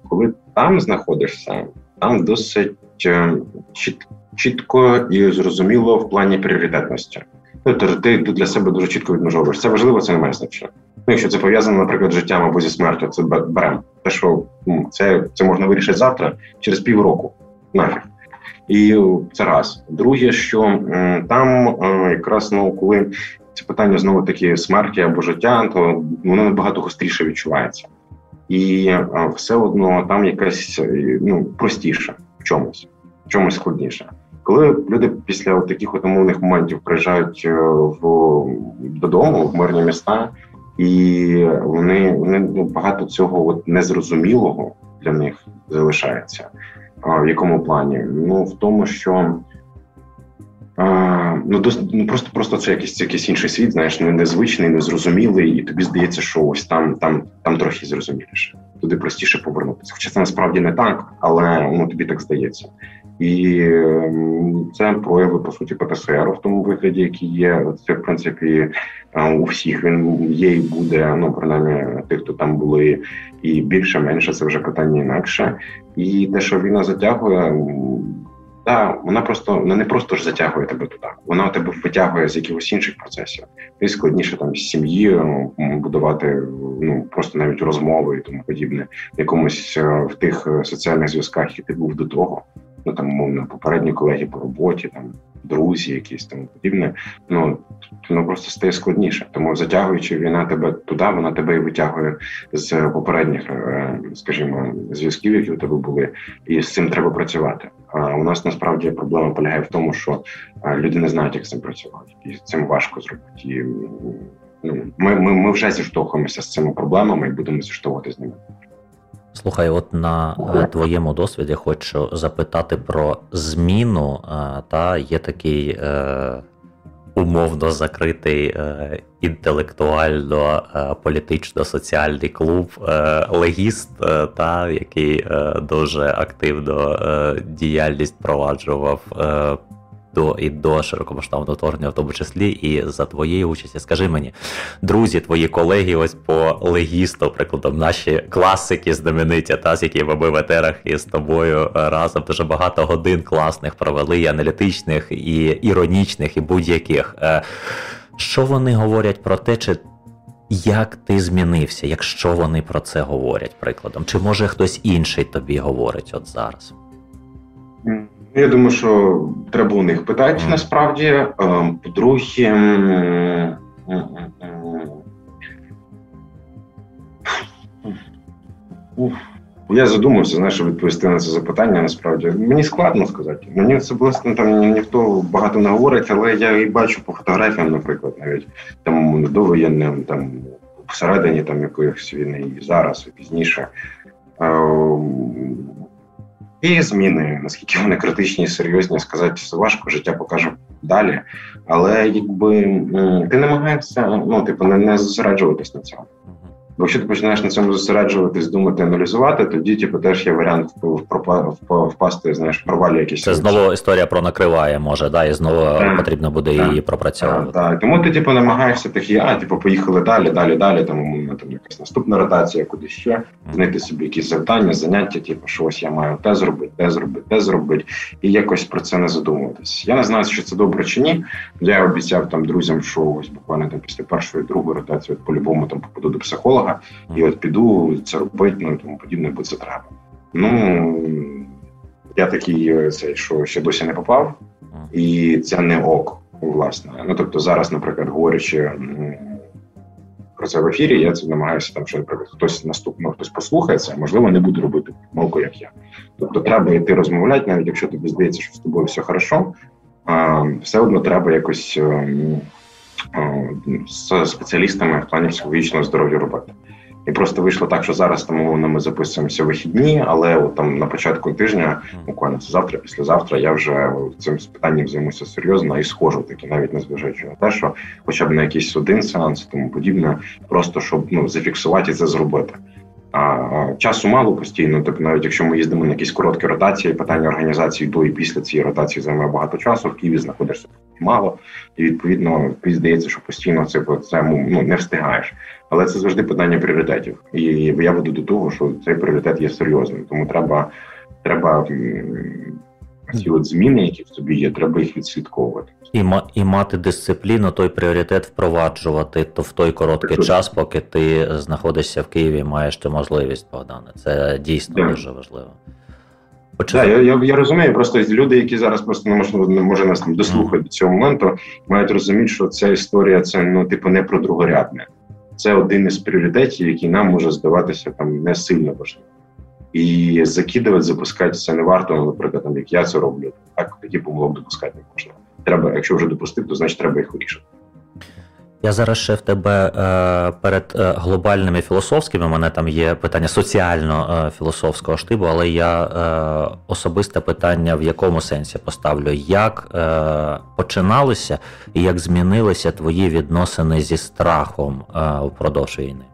коли там знаходишся, там досить е, чіт, чітко і зрозуміло в плані пріоритетності. Ну, ти для себе дуже чітко відмежовуєш. Це важливо, це не має значення. Ну, якщо це пов'язано, наприклад, з життям або зі смертю, це беремо. Те, що ну, це це можна вирішити завтра, через півроку. Нафіг. І це раз. Друге, що там е, якраз ну, коли це питання знову таки смерті або життя, то воно набагато гостріше відчувається, і все одно там якась е, ну простіше в чомусь, в чомусь складніше. Коли люди після таких от умовних моментів приїжджають е, в додому в мирні міста, і вони вони ну, багато цього от незрозумілого для них залишається. А, В якому плані? Ну в тому, що а, ну, дос, ну просто просто це якийсь якийсь інший світ, знаєш, не незвичний, незрозумілий, і тобі здається, що ось там там, там трохи зрозуміліше, туди простіше повернутися. Хоча це насправді не так, але ну тобі так здається. І ем, це прояви по суті ПТСР в тому вигляді, який є. Це в принципі е, у всіх він є і буде. Ну принаймні тих, хто там були, і більше менше це вже питання інакше. І те, що війна затягує. Та вона просто вона не просто ж затягує тебе туди, вона тебе витягує з якихось інших процесів. І складніше там з сім'єю будувати ну просто навіть розмови і тому подібне, якомусь е, в тих е, соціальних зв'язках, які ти був до того ну там мовно попередні колеги по роботі, там друзі, якісь там подібне. Ну ну просто стає складніше. Тому затягуючи війна тебе туди, вона тебе і витягує з попередніх, е, скажімо, зв'язків, які у тебе були, і з цим треба працювати. А у нас насправді проблема полягає в тому, що е, люди не знають, як з цим працювати, і з цим важко зробити. І, ну, Ми ми, ми вже зіштовхуємося з цими проблемами і будемо зіштовхувати з ними. Слухай, от на е, твоєму досвіді хочу запитати про зміну. Е, та є такий е, умовно закритий е, інтелектуально е, політично-соціальний клуб Легіст, та який дуже активно діяльність проваджував до і до широкомасштабного вторгнення, в тому числі і за твоєї участі. Скажи мені, друзі, твої колеги, ось по легісту, прикладом, наші класики знамениті, та з якими ми в етерах із тобою разом дуже багато годин класних провели, і аналітичних, і іронічних, і будь-яких. Е, що вони говорять про те, чи як ти змінився, якщо вони про це говорять, прикладом? Чи може хтось інший тобі говорить от зараз? Я думаю, що треба у них питати насправді. Ем, по-друге, я задумався, знаєш, відповісти на це запитання. Насправді мені складно сказати. Мені це близько там ніхто багато не говорить, але я і бачу по фотографіям, наприклад, навіть там довоєнним, там всередині там якоїсь війни і зараз, і пізніше. І зміни, наскільки вони критичні і серйозні, сказати все важко, життя покаже далі. Але якби ти намагаєшся ну, типу, не, не зосереджуватись на цьому. Бо якщо ти починаєш на цьому зосереджуватись, думати, аналізувати, тоді типу, теж є варіант впасти, знаєш, провалі якісь. Це знову історія про накриває, може, да, і знову так, потрібно буде так, її пропрацьовувати. Так, так. Тому ти типу, намагаєшся такі, а типу, поїхали далі, далі, далі. Там там якась наступна ротація, куди ще знайти собі якісь завдання, заняття, типу, що ось я маю те зробити, те зробити, те зробити, і якось про це не задумуватись. Я не знаю, що це добре чи ні. Я обіцяв там друзям, що ось буквально там після першої другої ротації от по-любому там попаду до психолога допомога, і от піду це робити, ну і тому подібне, бо це треба. Ну я такий е, цей, що ще досі не попав, і це не ок, власне. Ну тобто, зараз, наприклад, говорячи. Про це в ефірі, я це намагаюся там, що наприклад, хтось наступно хтось послухається, можливо, не буде робити помилку, як я. Тобто, треба йти розмовляти, навіть якщо тобі здається, що з тобою все хорошо, все одно треба якось ем, з спеціалістами в плані психологічного здоров'я робити. І просто вийшло так, що зараз там умовно ми записуємося вихідні, але от там на початку тижня, буквально це завтра, післязавтра, я вже цим питанням займуся серйозно і схожу таки, навіть незважаючи на те, що хоча б на якийсь один сеанс, тому подібне, просто щоб ну зафіксувати і це зробити. Часу мало постійно. Тобто, навіть якщо ми їздимо на якісь короткі ротації, питання організації до і після цієї ротації займає багато часу. В Києві знаходишся мало, і відповідно здається, що постійно це це ну, не встигаєш. Але це завжди питання пріоритетів. І я веду до того, що цей пріоритет є серйозним, тому треба треба ці от зміни, які в тобі є, треба їх відслідковувати. І і мати дисципліну, той пріоритет впроваджувати то в той короткий так, час, поки ти знаходишся в Києві, маєш ту можливість, Богдане. Це дійсно так. дуже важливо. Так, я, я я, розумію, просто люди, які зараз просто не можливо не може нас там дослухати mm. до цього моменту, мають розуміти, що ця історія це ну типу не про другорядне. Це один із пріоритетів, який нам може здаватися там не сильно важливим. І закидувати, запускати це не варто, наприклад, там, як я це роблю, так тоді помилок допускати не можна. Треба, якщо вже допустити, то значить треба їх вирішити. Я зараз ще в тебе е, перед е, глобальними філософськими. У мене там є питання соціально-філософського штибу, але я е, особисте питання в якому сенсі поставлю: як е, починалися і як змінилися твої відносини зі страхом е, впродовж війни?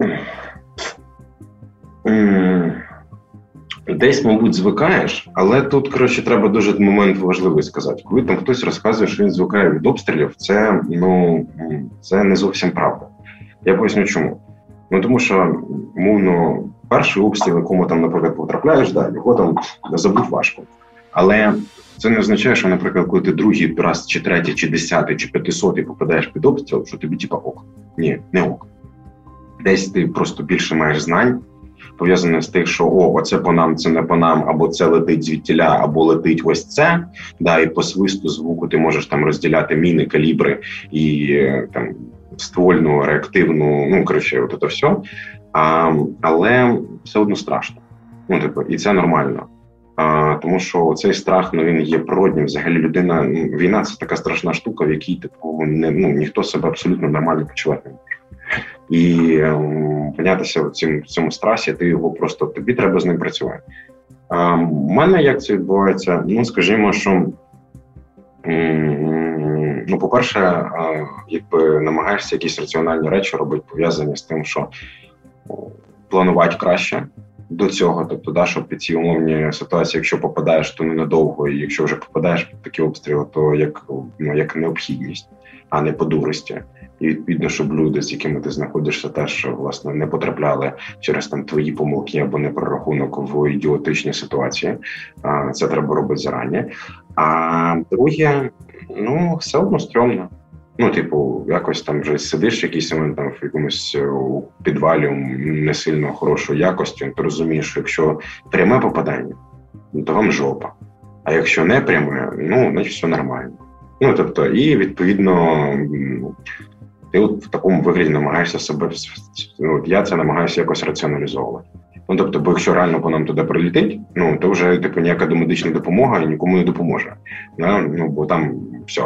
Десь, мабуть, звикаєш, але тут коротше треба дуже момент важливий сказати. Коли там хтось розказує, що він звикає від обстрілів, це ну це не зовсім правда. Я поясню, чому. Ну тому що мовно перший обстріл, якому там, наприклад, потрапляєш, да, його там забути важко. Але це не означає, що, наприклад, коли ти другий раз, чи третій, чи десятий, чи п'ятисотий попадаєш під обстріл, що тобі типа ок. Ні, не ок. Десь ти просто більше маєш знань пов'язане з тим, що о, оце по нам, це не по нам, або це летить звідтіля, або летить ось це. Да, і по свисту звуку ти можеш там розділяти міни, калібри і е, там ствольну, реактивну, ну коротше, от це все. А, Але все одно страшно. Ну, типу, і це нормально. А, Тому що цей страх ну, він є природнім. Взагалі людина ну, війна це така страшна штука, в якій типу не ну ніхто себе абсолютно нормально почувати і ем, понятися в цьому, в цьому страсі, ти його просто тобі треба з ним працювати. А, У мене як це відбувається? Ну, скажімо, що. Ну, по-перше, якби намагаєшся якісь раціональні речі робити, пов'язані з тим, що планувати краще до цього. Тобто, да, щоб під ці умовні ситуації, якщо попадаєш, то ненадовго, і якщо вже попадаєш під такі обстріли, то як ну, як необхідність, а не по дурості і відповідно, щоб люди, з якими ти знаходишся, теж власне не потрапляли через там твої помилки або непрорахунок в ідіотичні ситуації. Це треба робити зарані. А друге, ну все одно стрьомно. Ну, типу, якось там вже сидиш якийсь момент там в якомусь е, підвалі не сильно хорошої якості. Ти розумієш, що якщо пряме попадання, то вам жопа. А якщо не пряме, ну значить все нормально. Ну тобто, і відповідно ти от в такому вигляді намагаєшся себе ну, я це намагаюся якось раціоналізовувати. Ну тобто, бо якщо реально по нам туди прилітить, ну то вже типу ніяка домедична допомога нікому не допоможе. Да? Ну бо там все.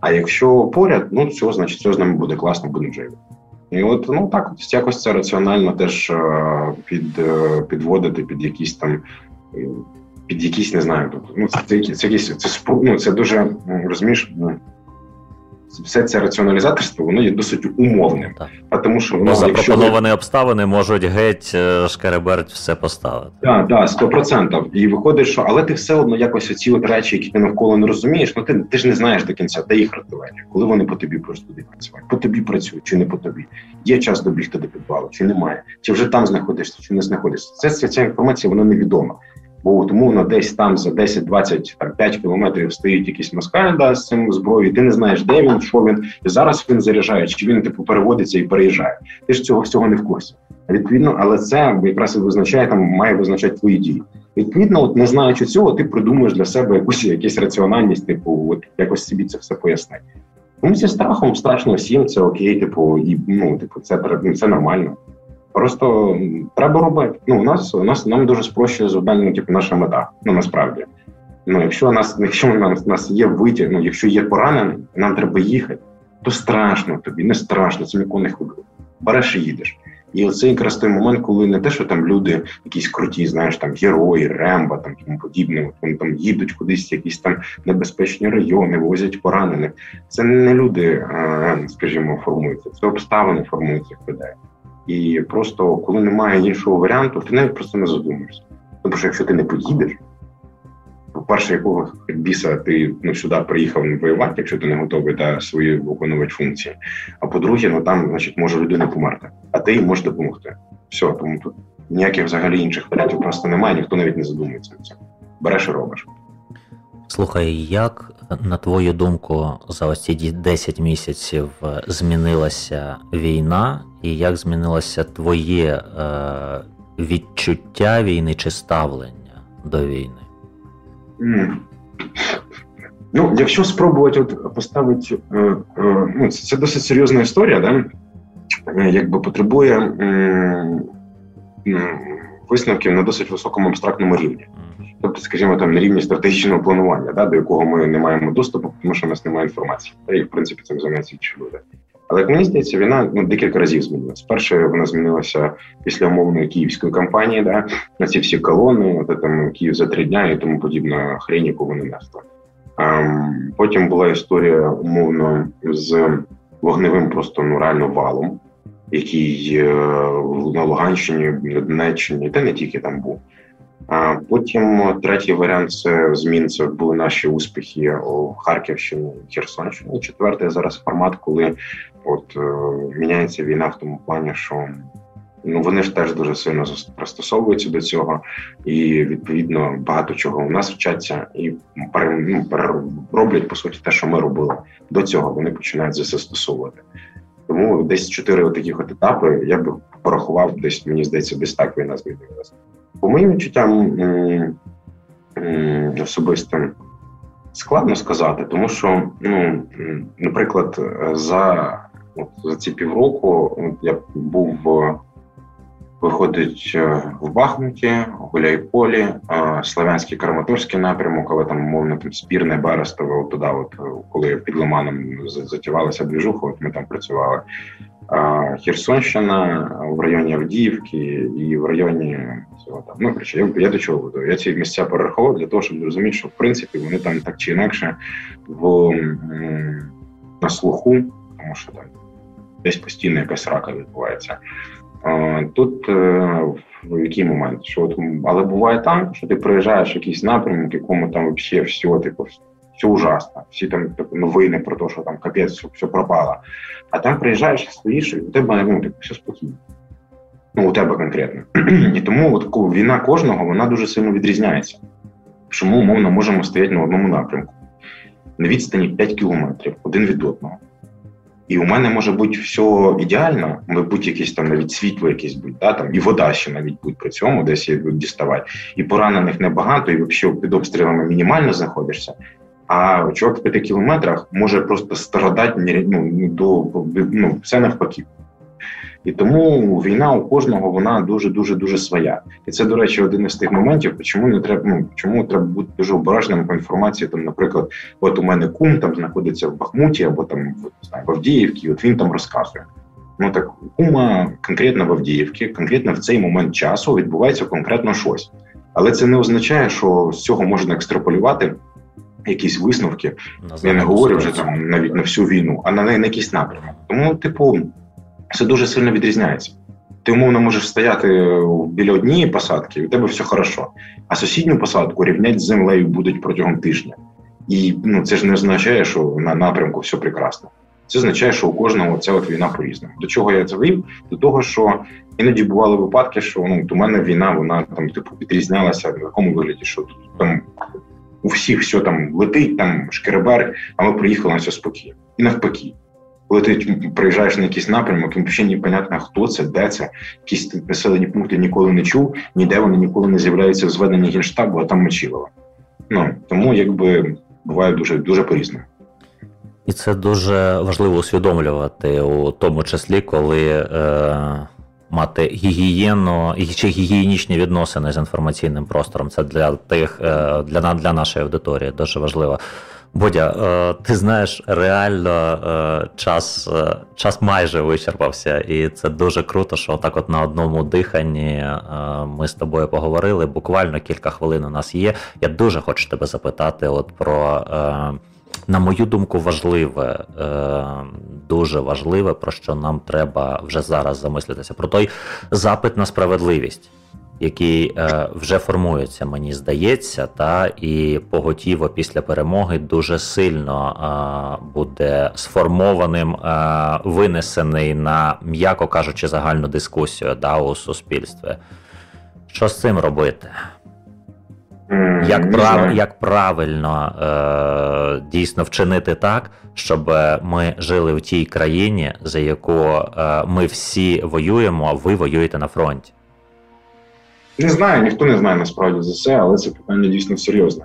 А якщо поряд, ну все, значить, все з нами буде класно, будемо живі. І от ну так, якось це раціонально теж е, під е, підводити під якісь там. Під якісь не знаю, тобто ну це це, це якісь це ну, це дуже розумієш, все це раціоналізаторство воно є досить умовним. Так. А тому що воно запропоновані якщо... обставини можуть геть е, шкереберть все поставити. Так, так, сто процентів. І виходить, що але ти все одно якось оці от речі, які ти навколо не розумієш, ну ти ти ж не знаєш до кінця, де їх рятування, коли вони по тобі просто туди працюють. По тобі працюють чи не по тобі. Є час добігти до підвалу, чи немає, чи вже там знаходишся, чи не знаходишся. Це ця, ця інформація вона невідома. Бо умовно десь там за 10-20 там 5 кілометрів стоїть якийсь москаль да, з цим зброєю. Ти не знаєш, де він, що він, і зараз він заряджає, чи він типу переводиться і переїжджає. Ти ж цього всього не в курсі. Відповідно, але це якраз визначає там, має визначати твої дії. Відповідно, от не знаючи цього, ти придумуєш для себе якусь якусь раціональність, типу, от якось собі це все пояснити. Ну, зі страхом страшно всім, це окей, типу, і ну, типу, це це нормально. Просто треба робити. Ну, у нас у нас нам дуже спрощує завдання, ну, типу, наша мета. Ну насправді. Ну, якщо нас, якщо у нас нас є витяг, ну якщо є поранений, нам треба їхати, то страшно тобі, не страшно, це ніколи не ходить. Береш і їдеш. І оце якраз той момент, коли не те, що там люди якісь круті, знаєш, там герої, ремба, там тому подібне, вони там їдуть кудись, якісь там небезпечні райони, возять поранених. Це не люди, скажімо, формуються, це обставини формуються в людей. І просто коли немає іншого варіанту, ти навіть просто не задумаєшся. Тому що якщо ти не поїдеш, по-перше, якого біса ти ну, сюди приїхав не воювати, якщо ти не готовий да, свої виконувати функції. А по-друге, ну там, значить, може людина померти, а ти їй можеш допомогти. Все, тому тут ніяких взагалі інших варіантів просто немає, ніхто навіть не задумується. Береш і робиш. Слухай, як на твою думку за ось ці 10 місяців е, змінилася війна, і як змінилося твоє е, відчуття війни чи ставлення до війни? Mm. Ну, якщо спробувати от поставити, е, е, ну, це, це досить серйозна історія, да? Е, якби потребує е, висновків на досить високому абстрактному рівні. Тобто, скажімо, там на рівні стратегічного планування, да, до якого ми не маємо доступу, тому що у нас немає інформації. Та і в принципі цим займаються інші люди. Але як мені здається, війна ну, декілька разів змінилася. Перше, вона змінилася після умовної київської кампанії, да, на ці всі колони, от, там Київ за три дня і тому подібна хрень, яку вони несли. Ем, потім була історія умовно з вогневим просто ну реально валом, який е, на Луганщині, на Донеччині, та не тільки там був. Потім третій варіант це змін. Це були наші успіхи у Харківщині Херсонщині. Четвертий зараз формат, коли от е, міняється війна в тому плані, що ну вони ж теж дуже сильно пристосовуються до цього, і відповідно багато чого у нас вчаться і ну, роблять по суті те, що ми робили до цього. Вони починають застосовувати. Тому десь чотири таких от етапи я би порахував, десь мені здається, десь так війна змінилася. По моїм відчуттям особистим складно сказати, тому що, ну, наприклад, за от, за ці півроку я був виходить в Бахмуті, Гуляйполі, Славянський Краматорський напрямок, але там умовно там спірне Берестове, туди, от коли під Лиманом затівалася двіжуха, от ми там працювали. Херсонщина в районі Авдіївки і в районі цього там. Ну коротше, я, я до чого веду. Я ці місця перерахував для того, щоб зрозуміти, що в принципі вони там так чи інакше в на слуху, тому що там десь постійно якась рака відбувається. Тут е, в який момент, що от але буває так, що ти приїжджаєш в якийсь напрямок, якому там взагалі все, типу, все ужасно. Всі там типу, новини про те, що там капець, все, все пропало. А там приїжджаєш, стоїш, і у тебе ну, типу, все спокійно. Ну, у тебе конкретно. І тому от, війна кожного вона дуже сильно відрізняється. Що ми умовно можемо стояти на одному напрямку. На відстані 5 кілометрів один від одного. І у мене може бути все ідеально, мабуть, якісь там навіть світло, якесь будь, да, там, і вода ще навіть будь при цьому, десь її діставати. І поранених небагато, і взагалі під обстрілами мінімально знаходишся. А чувак в п'яти кілометрах може просто страдати ну, до ну, все навпаки. І тому війна у кожного вона дуже дуже дуже своя. І це, до речі, один із тих моментів, чому не треба ну, чому треба бути дуже обережним по інформації. Там, наприклад, от у мене кум там знаходиться в Бахмуті або там в знаю, в Авдіївці, от він там розказує. Ну так кума конкретно в Авдіївці, конкретно в цей момент часу відбувається конкретно щось. Але це не означає, що з цього можна екстраполювати якісь висновки. Я не говорю вже там навіть на всю війну, а на на якийсь напрямок. Тому, типу, все дуже сильно відрізняється. Ти умовно можеш стояти біля однієї посадки, і у тебе все хорошо. А сусідню посадку рівнять з землею будуть протягом тижня. І ну це ж не означає, що на напрямку все прекрасно. Це означає, що у кожного ця от війна по різному. До чого я це вів? До того, що іноді бували випадки, що ну у мене війна, вона там типу відрізнялася в якому вигляді, що там у всіх все там летить, там шкеребер, а ми приїхали на все спокійно. І навпаки. Коли ти приїжджаєш на якийсь напрямок, і взагалі непонятно, хто це, де це, якісь населені пункти ніколи не чув, ніде вони ніколи не з'являються в зведенні генштабу, а там Мочилова. Ну тому якби буває дуже дуже по-різному. І це дуже важливо усвідомлювати, у тому числі, коли е, мати гігієну чи гігієнічні відносини з інформаційним простором. Це для тих е, для для нашої аудиторії дуже важливо. Бодя, е, ти знаєш, реально е, час час майже вичерпався, і це дуже круто, що так от на одному диханні ми з тобою поговорили. Буквально кілька хвилин у нас є. Я дуже хочу тебе запитати, от про на мою думку, важливе, е, дуже важливе, про що нам треба вже зараз замислитися. Про той запит на справедливість, який е, вже формується, мені здається, та і поготіво після перемоги дуже сильно е, буде сформованим, винесений на, м'яко кажучи, загальну дискусію да, у суспільстві. Що з цим робити? Як прав, як правильно е, дійсно вчинити так, щоб ми жили в тій країні, за яку е, ми всі воюємо, а ви воюєте на фронті? Не знаю, ніхто не знає насправді за це, але це питання дійсно серйозне.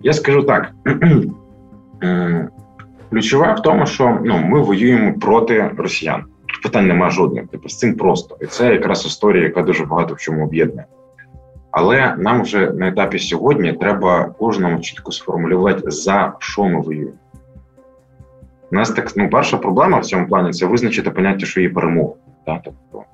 Я скажу так: ключове в тому, що ну, ми воюємо проти росіян. Питань немає жодних. Типу, з цим просто. І це якраз історія, яка дуже багато в чому об'єднує. Але нам вже на етапі сьогодні треба кожному чітко сформулювати, за що ми воюємо. У нас так ну перша проблема в цьому плані це визначити поняття, що є перемога. Так? Тобто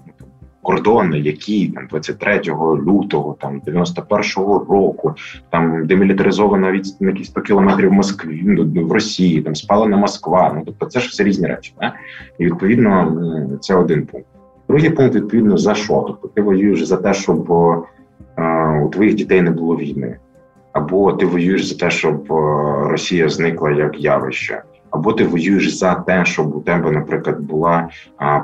кордони, які там 23 лютого, там 91-го року, там демілітаризована від на якісь 100 кілометрів Москві ну, в Росії, там спалена Москва. Ну тобто, це ж все різні речі. Так? І відповідно це один пункт. Другий пункт відповідно за що? Тобто ти воюєш за те, щоб а, у твоїх дітей не було війни, або ти воюєш за те, щоб Росія зникла як явище або ти воюєш за те, щоб у тебе, наприклад, була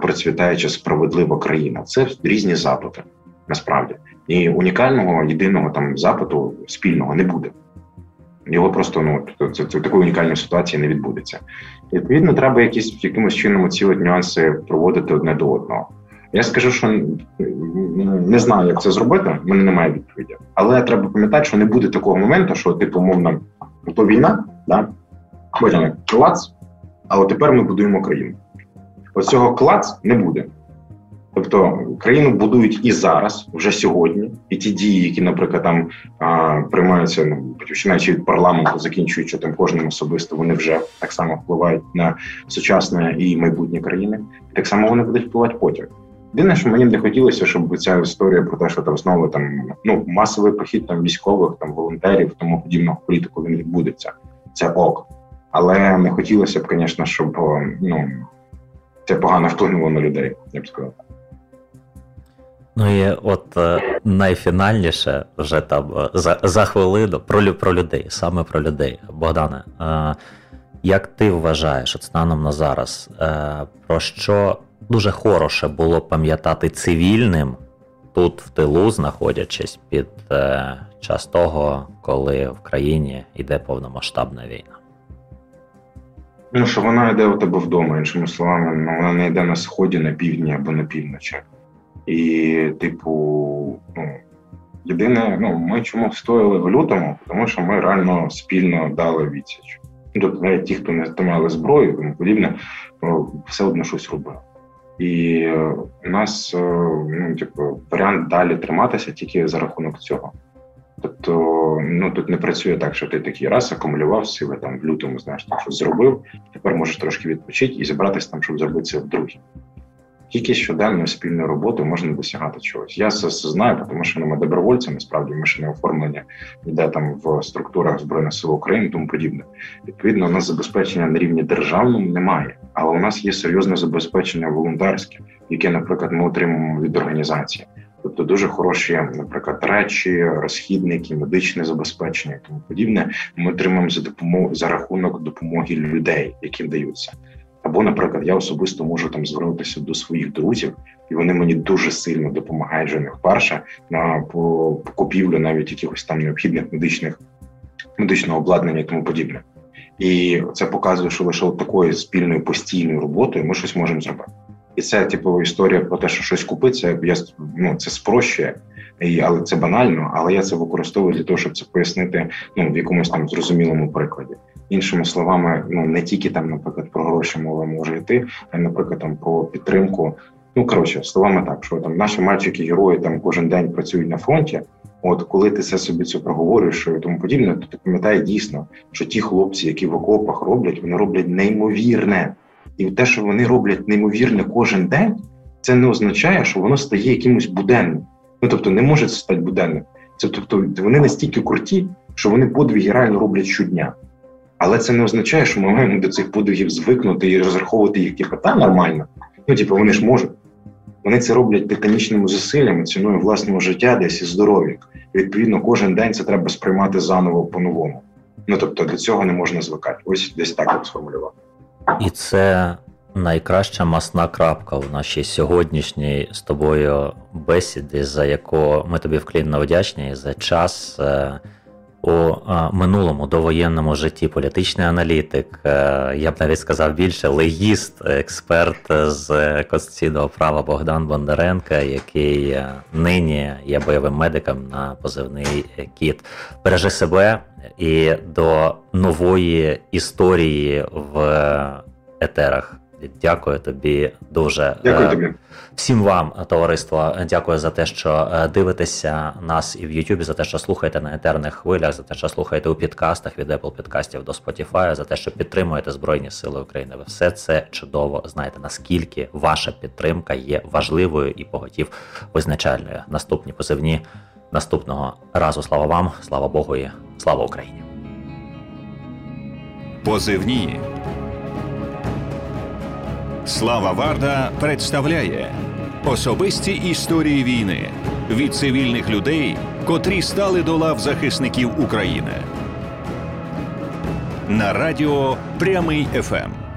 процвітаюча справедлива країна. Це різні запити насправді, і унікального єдиного там запиту спільного не буде. Його просто ну це, це такої унікальної ситуації не відбудеться. І, Відповідно, треба якісь якимось чином ці от нюанси проводити одне до одного. Я скажу, що не знаю, як це зробити. в мене немає відповіді, але треба пам'ятати, що не буде такого моменту, що типу, мовно, то війна, да Потім клац, але тепер ми будуємо країну. Ось цього клац не буде. Тобто країну будують і зараз, вже сьогодні, і ті дії, які, наприклад, там а, приймаються, ну починаючи від парламенту, закінчуючи там кожним особисто, вони вже так само впливають на сучасне і майбутнє країни. І так само вони будуть впливати потім. Єдине, що мені не хотілося, щоб ця історія про те, що там знову там ну масовий похід там військових, там волонтерів, тому подібного політику він відбудеться. Це ок. Але не хотілося б, звісно, щоб ну, це погано вплинуло на людей, я б сказав. Ну і от е, найфінальніше вже там е, за за хвилину про про людей, саме про людей. Богдане, е, як ти вважаєш от станом на зараз, про що дуже хороше було пам'ятати цивільним тут в тилу, знаходячись під час того, коли в країні йде повномасштабна війна? Ну, що вона йде у тебе вдома, іншими словами, ну, вона не йде на сході, на півдні або на півночі. І, типу, ну, єдине, ну, ми чому встояли в лютому, тому що ми реально спільно дали відсіч. Тобто, навіть ті, хто не тримали зброю, і тому подібне, все одно щось робили. І у нас ну, типу, варіант далі триматися тільки за рахунок цього. Тобто, ну тут не працює так, що ти такий раз акумулював сили там в лютому, знаєш, там щось зробив. Тепер можеш трошки відпочити і зібратися там, щоб зробити це вдруге. Тільки щоденною спільною роботою можна досягати чогось. Я це знаю, тому що ми добровольці, насправді ми ще не оформлення йде там в структурах збройних сил України, тому подібне. Відповідно, у нас забезпечення на рівні державному немає, але у нас є серйозне забезпечення волонтерське, яке, наприклад, ми отримуємо від організації. Тобто дуже хороші, наприклад, речі, розхідники, медичне забезпечення і тому подібне. Ми отримуємо за допомогу за рахунок допомоги людей, яким даються. Або, наприклад, я особисто можу там звернутися до своїх друзів, і вони мені дуже сильно допомагають вже не вперше на по купівлю навіть якихось там необхідних медичних медичного обладнання і тому подібне. І це показує, що лише такою спільною постійною роботою ми щось можемо зробити. І це типу історія про те, що щось купиться. Я ну це спрощує, і, але це банально. Але я це використовую для того, щоб це пояснити ну в якомусь там зрозумілому прикладі. Іншими словами, ну не тільки там, наприклад, про гроші мова може йти, а наприклад, там про підтримку. Ну коротше, словами так, що там наші мальчики, герої там кожен день працюють на фронті. От коли ти це собі це проговорюєш і тому подібне, то ти пам'ятаєш дійсно, що ті хлопці, які в окопах роблять, вони роблять неймовірне. І те, що вони роблять неймовірне кожен день, це не означає, що воно стає якимось буденним. Ну тобто не може це стати буденним. Це тобто вони настільки круті, що вони подвиги реально роблять щодня. Але це не означає, що ми маємо до цих подвигів звикнути і розраховувати їх типу, та нормально. Ну, типу, вони ж можуть. Вони це роблять титанічними зусиллями, ціною власного життя, десь і здоров'я. І відповідно, кожен день це треба сприймати заново по-новому. Ну тобто до цього не можна звикати. Ось десь так я сформулював. І це найкраща масна крапка в нашій сьогоднішній з тобою бесіді, за яку ми тобі вклінно вдячні за час. Е, у минулому довоєнному житті політичний аналітик, е, я б навіть сказав більше легіст, експерт з конституційного права Богдан Бондаренко, який е, нині є бойовим медиком на позивний кіт. Бережи себе і до нової історії в етерах Дякую тобі дуже. Дякую тобі. Всім вам, товариство, дякую за те, що дивитеся нас і в Ютубі, за те, що слухаєте на етерних хвилях, за те, що слухаєте у підкастах від Apple підкастів до Spotify, за те, що підтримуєте Збройні Сили України. Ви все це чудово знаєте, наскільки ваша підтримка є важливою і поготів визначальною. Наступні позивні наступного разу. Слава вам, слава Богу і слава Україні. Позивні. Слава Варда представляє особисті історії війни від цивільних людей, котрі стали до лав захисників України. На радіо Прямий ФМ.